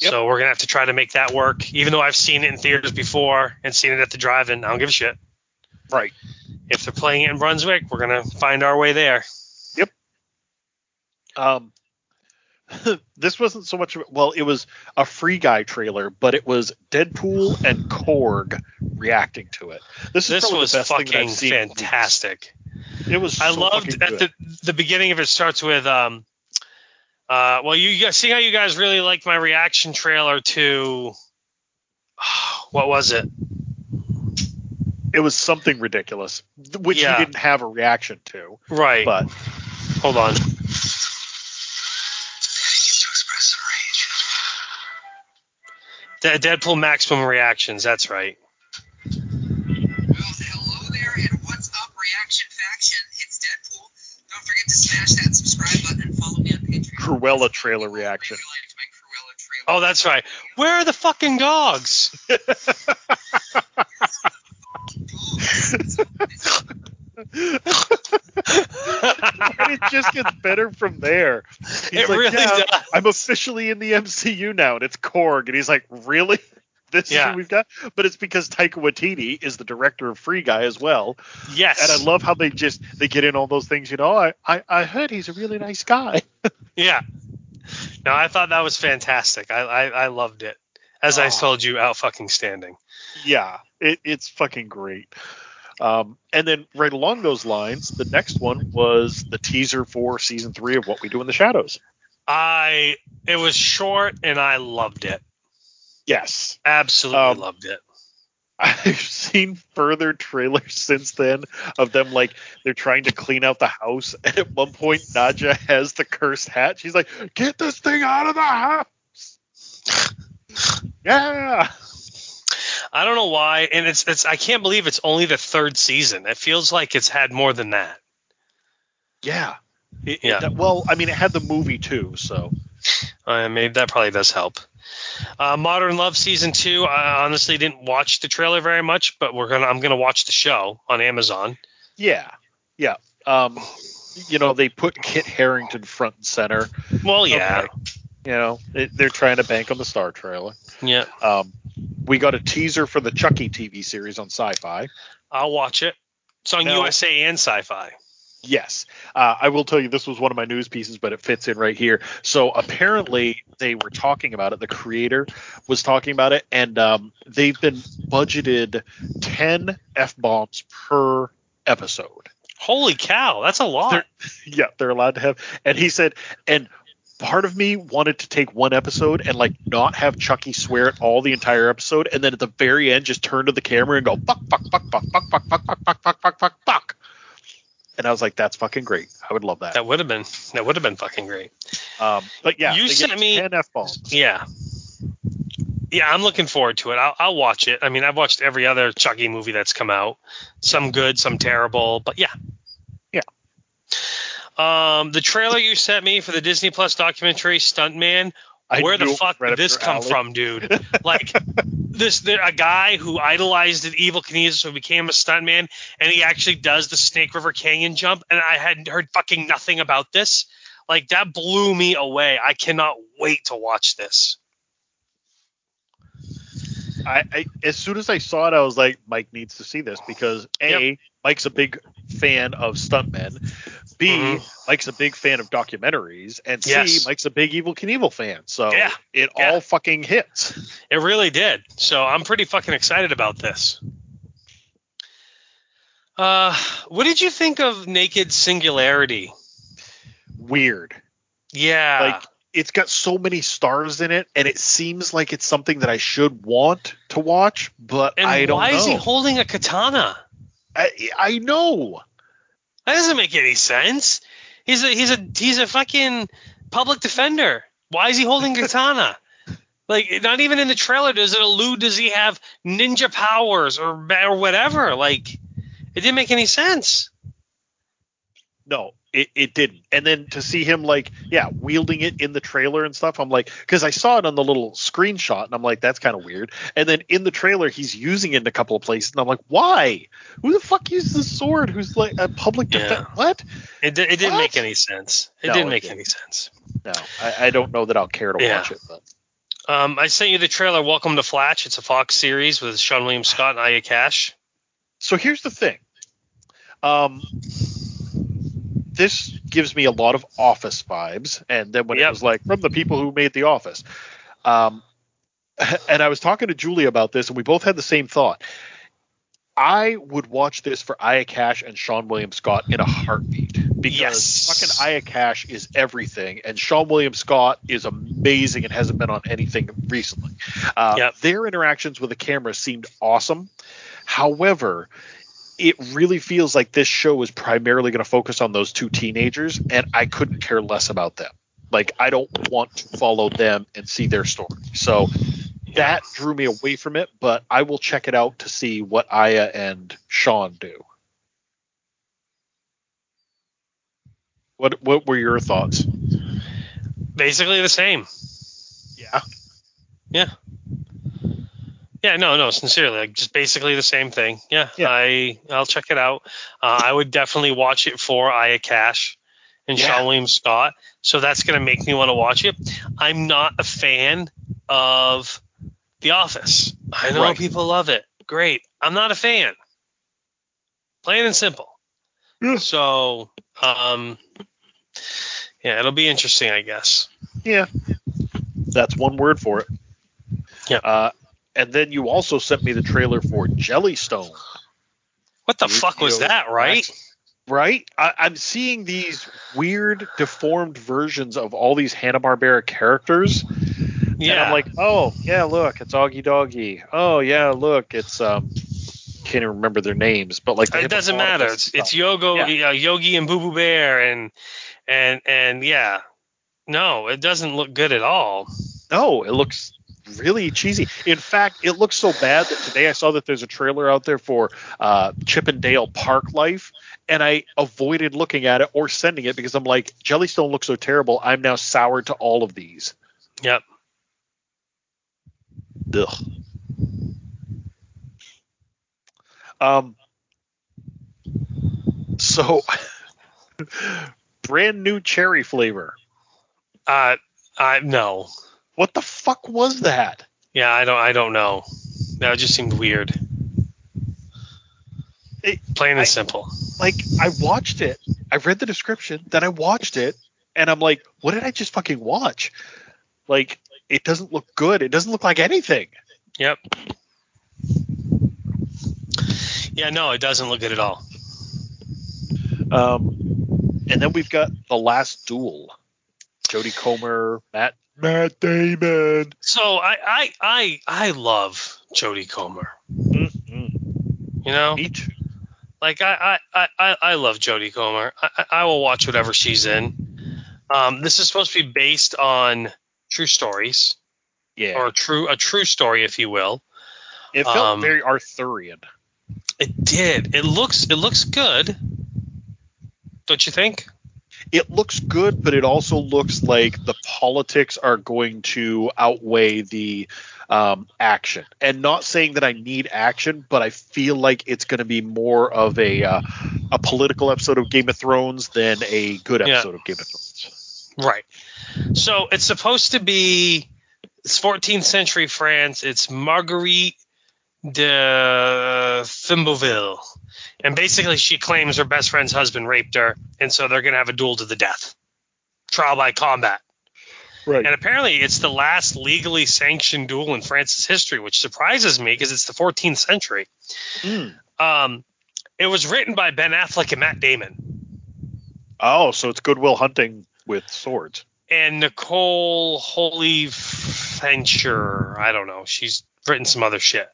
Yep. So we're gonna have to try to make that work. Even though I've seen it in theaters before and seen it at the drive-in, I don't give a shit. Right. If they're playing it in Brunswick, we're gonna find our way there. Yep. Um, this wasn't so much of well, it was a Free Guy trailer, but it was Deadpool and Korg reacting to it. This is This was the best thing fucking I've seen fantastic. It was. I so loved at the the beginning of it starts with um uh well you guys see how you guys really liked my reaction trailer to what was it? It was something ridiculous, which Yeah. you didn't have a reaction to. Right. But Hold on. De- Deadpool maximum reactions, that's right. Well, hello there, and what's up, Reaction Faction? It's Deadpool. Don't forget to smash that subscribe button and follow me on Patreon. Cruella trailer reaction. Really liked my Cruella trailer. Oh, that's right. Where are the fucking dogs? and it just gets better from there. He's It like, really yeah, does. I'm officially in the MCU now, and it's Korg, and he's like, really? This is who we've got, but it's because Taika Waititi is the director of Free Guy as well, yes. and I love how they just they get in all those things. You know, I I, I heard he's a really nice guy. yeah. No, I thought that was fantastic. I I, I loved it. As I Oh. told you, out fucking standing. yeah, it, it's fucking great. Um, and then right along those lines, the next one was the teaser for season three of What We Do in the Shadows. I it was short and I loved it. Yes, Absolutely Um, loved it. I've seen further trailers since then of them like they're trying to clean out the house, and at one point Nadja has the cursed hat. She's like, "Get this thing out of the house!" yeah, I don't know why, and it's it's I can't believe it's only the third season. It feels like it's had more than that. yeah, It- Yeah. well, I mean, it had the movie too, so Uh, maybe that probably does help. Uh, Modern Love season two. I honestly didn't watch the trailer very much, but we're gonna I'm gonna watch the show on Amazon. yeah, yeah. Um, you know, they put Kit Harington front and center. Well, yeah, Okay. You know, it, they're trying to bank on the Star trailer. Yeah. Um, we got a teaser for the Chucky TV series on Sci-Fi. I'll watch it. It's on No. USA and Sci-Fi. Yes. Uh, I will tell you this was one of my news pieces, but it fits in right here. So apparently they were talking about it. The creator was talking about it, and um, they've been budgeted 10 F bombs per episode. Holy cow, that's a lot. They're- Yeah, they're allowed to have. And he said, and part of me wanted to take one episode and like not have Chucky swear at all the entire episode, and then at the very end just turn to the camera and go fuck, fuck, fuck, fuck, fuck, fuck, fuck, fuck, fuck, fuck, fuck, fuck, fuck. And I was like, that's fucking great. I would love that. That would have been that would have been fucking great. Um, but yeah, You sent me- 10 f bombs. Yeah. Yeah, I'm looking forward to it. I'll, I'll watch it. I mean, I've watched every other Chucky movie that's come out. Some good, some terrible, but yeah. Yeah. Um, the trailer you sent me for the Disney Plus documentary Stuntman. I Where the fuck right did this come alley. from, dude? Like this, there, a guy who idolized the Evel Knievel who became a stuntman, and he actually does the Snake River Canyon jump, and I hadn't heard fucking nothing about this. Like that blew me away. I cannot wait to watch this. I, I as soon as I saw it, I was like, Mike needs to see this because a Mike's a big fan of stuntmen. B Mhm. Mike's a big fan of documentaries, and C Yes. Mike's a big Evel Knievel fan. So Yeah. it Yeah. all fucking hits. It really did. So I'm pretty fucking excited about this. Uh, what did you think of Naked Singularity? Weird. Yeah. Like it's got so many stars in it, and it seems like it's something that I should want to watch, but and I don't why know. is he holding a katana? I, I know. That doesn't make any sense. He's a he's a he's a fucking public defender. Why is he holding katana? like, not even in the trailer does it allude. Does he have ninja powers or or whatever? Like, it didn't make any sense. No, it, it didn't. And then to see him like, yeah, wielding it in the trailer and stuff, I'm like, because I saw it on the little screenshot, and I'm like, that's kind of weird. And then in the trailer, he's using it in a couple of places, and I'm like, why? Who the fuck uses the sword? Who's like a public Yeah. defense? What? It, it didn't What? make any sense. It No, didn't make didn't. any sense. No, I, I don't know that I'll care to Yeah. watch it. But Um, I sent you the trailer. Welcome to Flatch. It's a Fox series with Seann William Scott and Aya Cash. so here's the thing. Um, this gives me a lot of Office vibes, and then when it was like from the people who made The Office, um, and I was talking to Julie about this, and we both had the same thought. I would watch this for Aya Cash and Seann William Scott in a heartbeat because Yes. fucking Aya Cash is everything, and Seann William Scott is amazing and hasn't been on anything recently. Uh, Yep. Their interactions with the camera seemed awesome. However, it really feels like this show is primarily going to focus on those two teenagers, and I couldn't care less about them. Like, I don't want to follow them and see their story. So that drew me away from it, but I will check it out to see what Aya and Seann do. What what were your thoughts? Basically the same. Yeah. Yeah. Yeah, no, no, sincerely, like just basically the same thing. Yeah, Yeah. I I'll check it out. Uh, I would definitely watch it for Aya Cash and Yeah. Seann William Scott. So that's gonna make me want to watch it. I'm not a fan of The Office. I know Right. people love it. Great. I'm not a fan. Plain and simple. Yeah. So, um, yeah, it'll be interesting, I guess. Yeah. That's one word for it. Yeah. Uh, and then you also sent me the trailer for Jellystone. What the You- fuck was you know, that, right? Right? I, I'm seeing these weird, deformed versions of all these Hanna Barbera characters, and Yeah. I'm like, oh yeah, look, it's Augie Doggy. Oh yeah, look, it's um, can't even remember their names, but like it doesn't matter. It's it's stuff. Yogo, uh, Yogi, and Boo Boo Bear, and and and yeah, no, it doesn't look good at all. No, it looks really cheesy. In fact, it looks so bad that today I saw that there's a trailer out there for uh, Chip 'n' Dale Park Life, and I avoided looking at it or sending it because I'm like, Jellystone looks so terrible. I'm now soured to all of these. Yep. Ugh. Um. So, brand new cherry flavor. Uh, I no. What the fuck was that? Yeah, I don't. I don't know. That just seemed weird. It- Plain and I- simple. like I watched it, I read the description, then I watched it, and I'm like, what did I just fucking watch? Like, it doesn't look good. It doesn't look like anything. Yep. Yeah, no, it doesn't look good at all. Um, and then we've got the last duel. Jodie Comer, Matt Matt Damon. So I I I I love Jodie Comer. Mm-mm. You know, Me too. like I I I I love Jodie Comer. I, I I will watch whatever she's in. Um, this is supposed to be based on true stories Yeah. or true a true story, if you will. it felt um, very Arthurian. It did. It looks it looks good. Don't you think? It looks good, but it also looks like the politics are going to outweigh the um, action. And not saying that I need action, but I feel like it's going to be more of a uh, a political episode of Game of Thrones than a good Yeah. episode of Game of Thrones. Right. So it's supposed to be it's 14th century France. It's Marguerite de Thibouville. And basically she claims her best friend's husband raped her, and so they're gonna have a duel to the death. Trial by combat. Right. And apparently it's the last legally sanctioned duel in France's history, which surprises me because it's the 14th century. Mm. Um, it was written by Ben Affleck and Matt Damon. Oh, so it's Good Will Hunting with swords. and Nicole Holofcener. I don't know. She's written some other shit.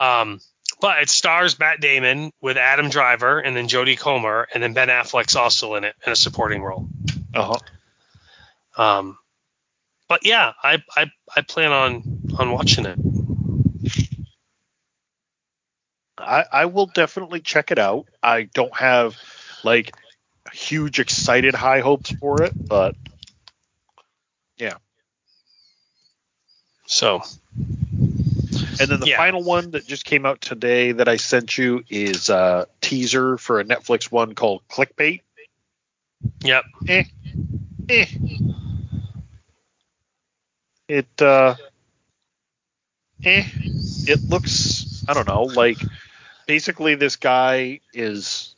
Um, but it stars Matt Damon with Adam Driver and then Jodie Comer and then Ben Affleck's also in it in a supporting role. Uh huh. Um, but yeah, I, I I plan on on watching it. I, I will definitely check it out. I don't have like huge excited high hopes for it, but yeah. So and then the Yeah. final one that just came out today that I sent you is a teaser for a Netflix one called Clickbait. yep, Eh. It uh eh. It looks I don't know, like basically this guy is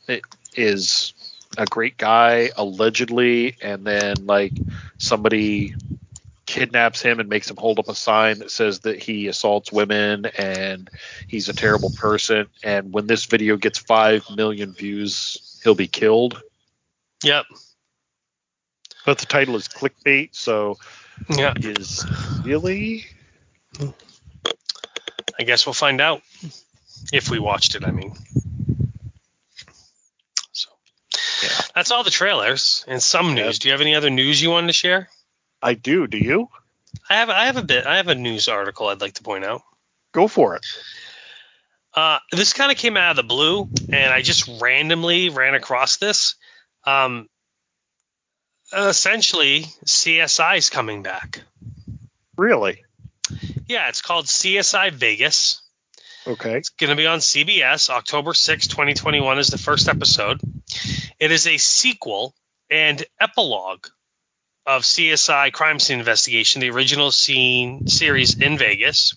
is a great guy allegedly and then like somebody kidnaps him and makes him hold up a sign that says that he assaults women and he's a terrible person and when this video gets 5 million views he'll be killed yep, but the title is clickbait so yeah. is really I guess we'll find out if we watched it. I mean, so Yeah. that's all the trailers and some news. Do you have any other news you wanted to share? I do do you I have I have a bit. I have a news article I'd like to point out. go for it Uh, this kind of came out of the blue, and I just randomly ran across this. Um, essentially, CSI is coming back. really Yeah, it's called CSI Vegas. okay It's going to be on CBS. October 6, 2021 is the first episode. It is a sequel and epilogue of CSI Crime Scene Investigation, the original scene series in Vegas.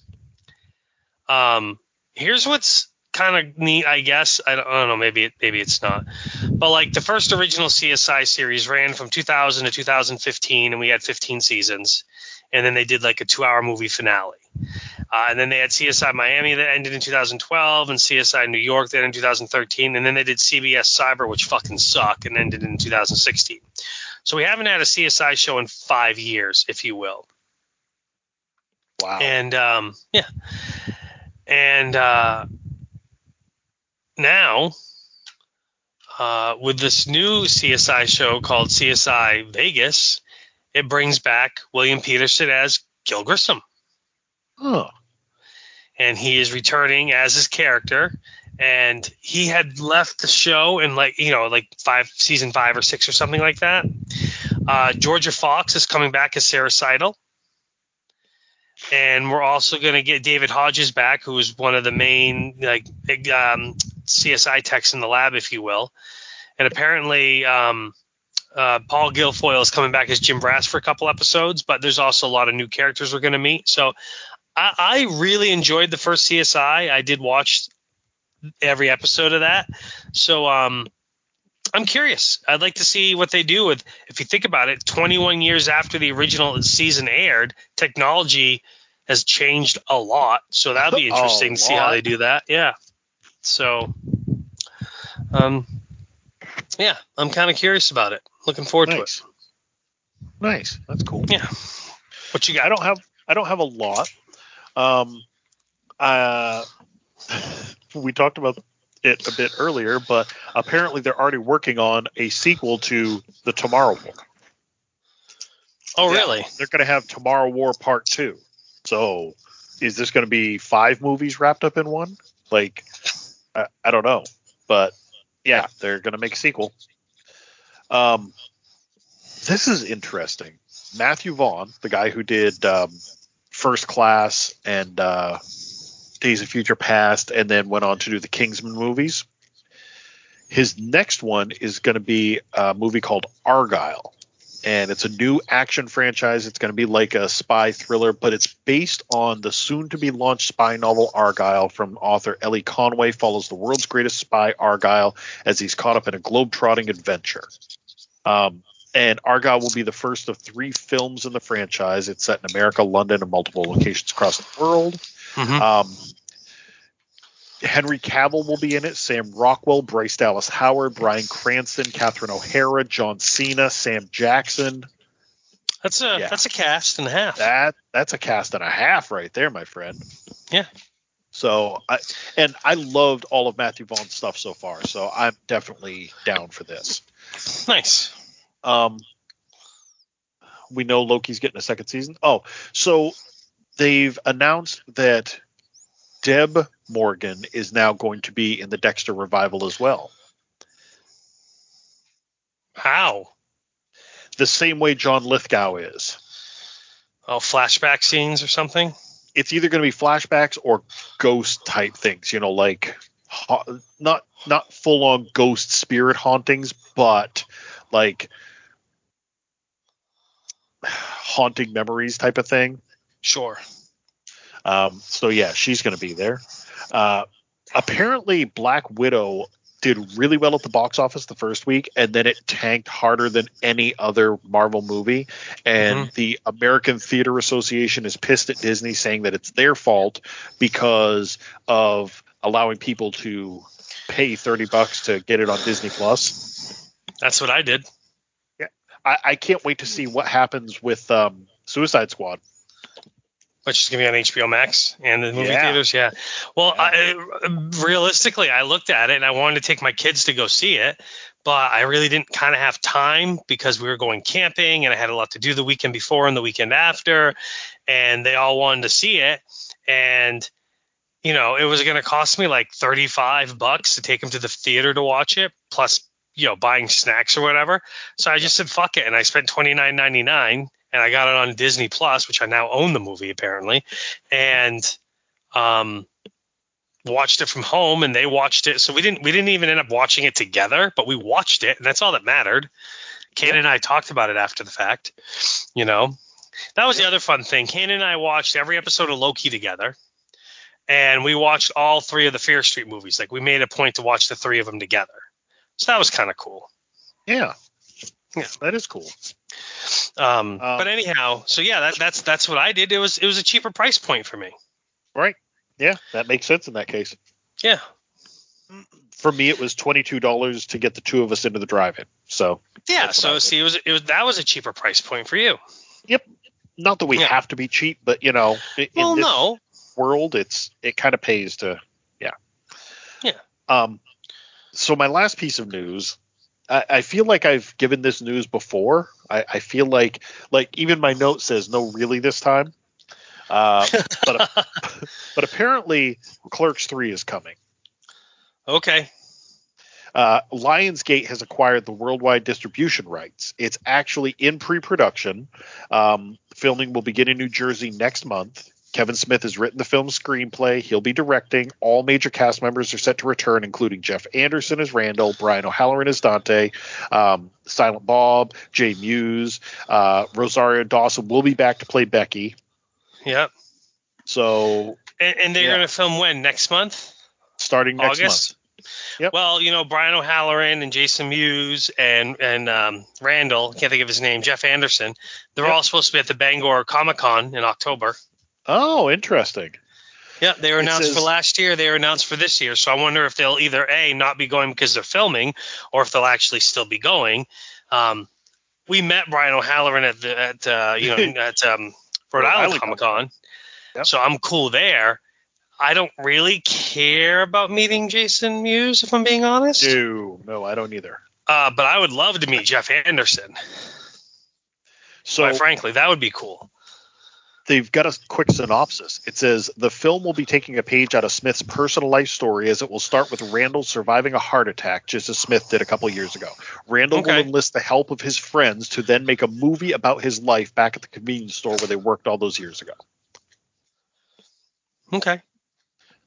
Um, here's what's kind of neat, I guess. I don't, I don't know, maybe it, maybe it's not. But like the first original CSI series ran from 2000 to 2015, and we had 15 seasons. And then they did like a two-hour movie finale. Uh, and then they had CSI Miami that ended in 2012, and CSI New York that ended in 2013, and then they did CSI Cyber, which fucking suck, and ended in 2016. So we haven't had a CSI show in five years, if you will. wow And um, yeah, and uh, now uh, with this new CSI show called CSI Vegas, it brings back William Petersen as Gil Grissom. huh. and he is returning as his character and he had left the show in like you know like five season five or six or something like that uh, Jorja Fox is coming back as Sara Sidle and we're also going to get david hodges back who is one of the main like big um, csi techs in the lab if you will and apparently um, uh, Paul Guilfoyle is coming back as Jim Brass for a couple episodes, but there's also a lot of new characters we're going to meet. So I, I really enjoyed the first CSI. I did watch every episode of that. So um, I'm curious. I'd like to see what they do with. If you think about it, 21 years after the original season aired, technology has changed a lot. So that'll be interesting to see how they do that. Yeah. So, um, yeah, I'm kind of curious about it. Looking forward nice to it. nice that's cool. Yeah. What you got? I don't have I don't have a lot. Um, uh, we talked about it a bit earlier, but apparently they're already working on a sequel to the Tomorrow War. oh, Yeah, really? They're going to have Tomorrow War Part Two. So, is this going to be five movies wrapped up in one? Like, I, I don't know, but yeah, they're to make a sequel. Um, this is interesting. Matthew Vaughn, the guy who did um, First Class and uh, Days of Future Past, and then went on to do the Kingsman movies. His next one is going to be a movie called Argylle, and it's a new action franchise. It's going to be like a spy thriller, but it's based on the soon-to-be launched spy novel Argylle from author Elly Conway. Follows the world's greatest spy Argylle as he's caught up in a globe-trotting adventure. Um, and Argylle will be the first of three films in the franchise. It's set in America, London, and multiple locations across the world. Mhm. Um, Henry Cavill will be in it. Sam Rockwell, Bryce Dallas Howard, Bryan Cranston, Catherine O'Hara, John Cena, Sam Jackson. That's a Yeah. that's a cast and a half. That that's a cast and a half right there, my friend. Yeah. So I and I loved all of Matthew Vaughn's stuff so far. So I'm definitely down for this. Nice. Um, we know Loki's getting a second season. Oh, so they've announced that Deb Morgan is now going to be in the Dexter revival as well. How? The same way John Lithgow is. Oh, flashback scenes or something? It's either going to be flashbacks or ghost type things, you know, like ha- not not full on ghost spirit hauntings, but like haunting memories type of thing. Sure. Um, so yeah, she's going to be there. Uh, apparently, Black Widow did really well at the box office the first week, and then it tanked harder than any other Marvel movie. And Mhm. the American Theater Association is pissed at Disney, saying that it's their fault because of allowing people to pay thirty bucks to get it on Disney Plus. That's what I did. I, I can't wait to see what happens with um, Suicide Squad. Which is going to be on HBO Max and the movie Yeah. theaters. Yeah. Well, Yeah. I, realistically, I looked at it and I wanted to take my kids to go see it, but I really didn't kind of have time because we were going camping and I had a lot to do the weekend before and the weekend after, and they all wanted to see it. And, you know, it was going to cost me like 35 bucks to take them to the theater to watch it, plus, you know, buying snacks or whatever. So I just said, fuck it. And I spent $29.99 and I got it on Disney Plus, which I now own the movie apparently, and um, watched it from home, and they watched it. So we didn't we didn't even end up watching it together, but we watched it, and that's all that mattered. Kane and I talked about it after the fact, you know. That was the other fun thing. Kane and I watched every episode of Loki together, and we watched all three of the Fear Street movies. Like we made a point to watch the three of them together. So that was kind of cool. Yeah, Yeah. that is cool. Um, Um, but anyhow, so yeah, that, that's that's what I did. It was it was a cheaper price point for me. Right. Yeah, that makes sense in that case. Yeah, For me, it was twenty two dollars to get the two of us into the drive-in. So, yeah. That's what I So see, it was it was that was a cheaper price point for you. Yep. Not that we Yeah. have to be cheap, but you know, in Well, this no, world, it's it kind of pays to, yeah, Yeah. Um, so my last piece of news, I, I feel like I've given this news before. I, I feel like like even my note says no, really this time. Uh, but but apparently, Clerks three is coming. okay. Uh, Lionsgate has acquired the worldwide distribution rights. It's actually in pre-production. Um, filming will begin in New Jersey next month. Kevin Smith has written the film's screenplay. He'll be directing. All major cast members are set to return, including Jeff Anderson as Randall, Brian O'Halloran as Dante, um, Silent Bob, Jay Mewes, uh, Rosario Dawson will be back to play Becky. Yep. So And, and they're Yeah. going to film when next month? starting next August. month. Yep. Well, you know Brian O'Halloran and Jason Mewes and and um, Randall, can't think of his name, Jeff Anderson. They're Yep. all supposed to be at the Bangor Comic Con in October. Oh, interesting. Yeah, they were announced says- for last year. They were announced for this year. So I wonder if they'll either a not be going because they're filming, or if they'll actually still be going. Um, we met Brian O'Halloran at the at uh, you know at um, Rhode, Island Comic Con, Yep. so I'm cool there. I don't really care about meeting Jason Mewes, if I'm being honest. No, no, I don't either. Uh, but I would love to meet Jeff Anderson. So quite frankly, that would be cool. They've got a quick synopsis. It says the film will be taking a page out of Smith's personal life story as it will start with Randall surviving a heart attack, just as Smith did a couple years ago. Randall will enlist the help of his friends to then make a movie about his life back at the convenience store where they worked all those years ago. Okay.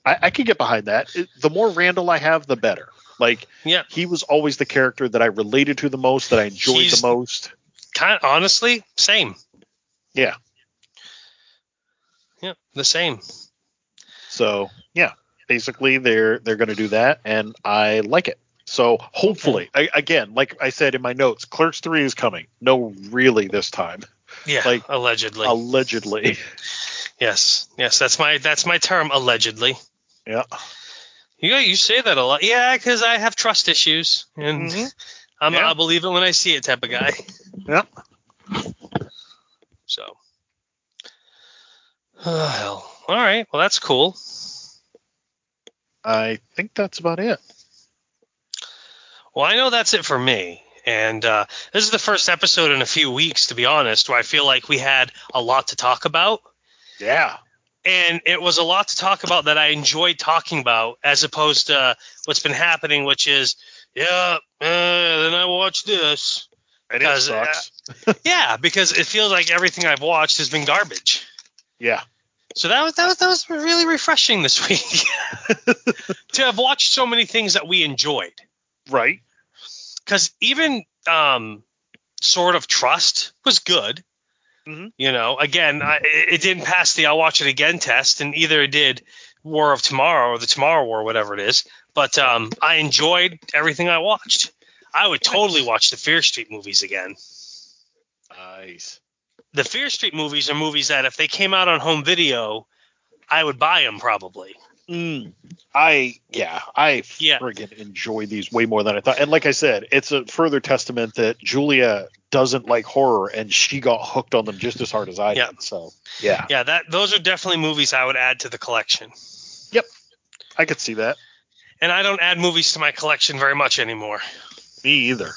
I, I could get behind that. It- the more Randall I have, the better. Like Yeah. he was always the character that I related to the most, that I enjoyed He's- the most. Kind honestly, same. Yeah. Yeah, the same. So yeah, basically they're they're going to do that, and I like it. So hopefully, I, again, like I said in my notes, Clerks Three is coming. No, really, this time, Yeah, Like, allegedly. allegedly. yes, yes, that's my that's my term, allegedly. Yeah. You you say that a lot. Yeah, because I have trust issues, and Mhm. I'm Yeah. I'll believe it when I see it type of guy. Yeah. So. Oh, hell. All right. Well, that's cool. I think that's about it. Well, I know that's it for me. And uh, this is the first episode in a few weeks, to be honest, where I feel like we had a lot to talk about. Yeah. And it was a lot to talk about that I enjoyed talking about, as opposed to what's been happening, which is, yeah, uh, then I watched this. And it uh, sucks. Yeah, because it feels like everything I've watched has been garbage. Yeah. So that was that was that was really refreshing this week to have watched so many things that we enjoyed. Right. Because even um, sort of trust was good. Mhm. You know, again, I, it it didn't pass the I'll watch it again test, and either it did War of Tomorrow or the Tomorrow War, whatever it is. But um, I enjoyed everything I watched. I would totally watch the Fear Street movies again. Nice. The Fear Street movies are movies that if they came out on home video, I would buy them probably. Mm. I yeah, I Yeah. friggin' enjoy these way more than I thought. And like I said, it's a further testament that Julia doesn't like horror and she got hooked on them just as hard as I Yeah. did. So yeah, Yeah, that those are definitely movies I would add to the collection. Yep, I could see that. And I don't add movies to my collection very much anymore. Me either.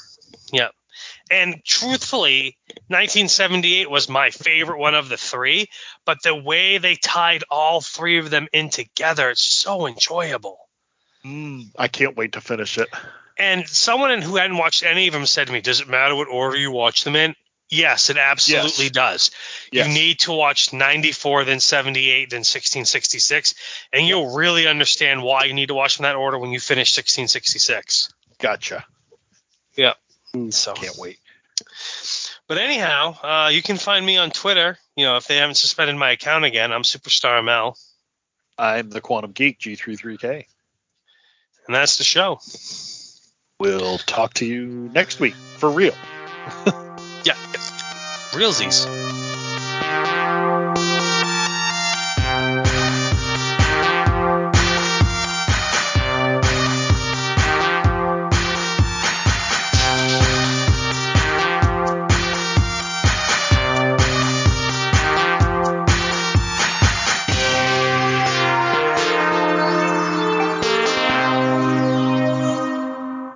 And truthfully, 1978 was my favorite one of the three, but the way they tied all three of them in together, it's so enjoyable. Mm, I can't wait to finish it. And someone who hadn't watched any of them said to me, Does it matter what order you watch them in? Yes, it absolutely Yes. does. Yes. You need to watch 94, then 78, then 1666, and you'll really understand why you need to watch them in that order when you finish 1666. Gotcha. So, Can't wait. but anyhow, uh, you can find me on Twitter. You know, if they haven't suspended my account again, I'm Superstar ML, I'm the Quantum Geek G33K. and that's the show. We'll talk to you next week for real. Yeah, realsies.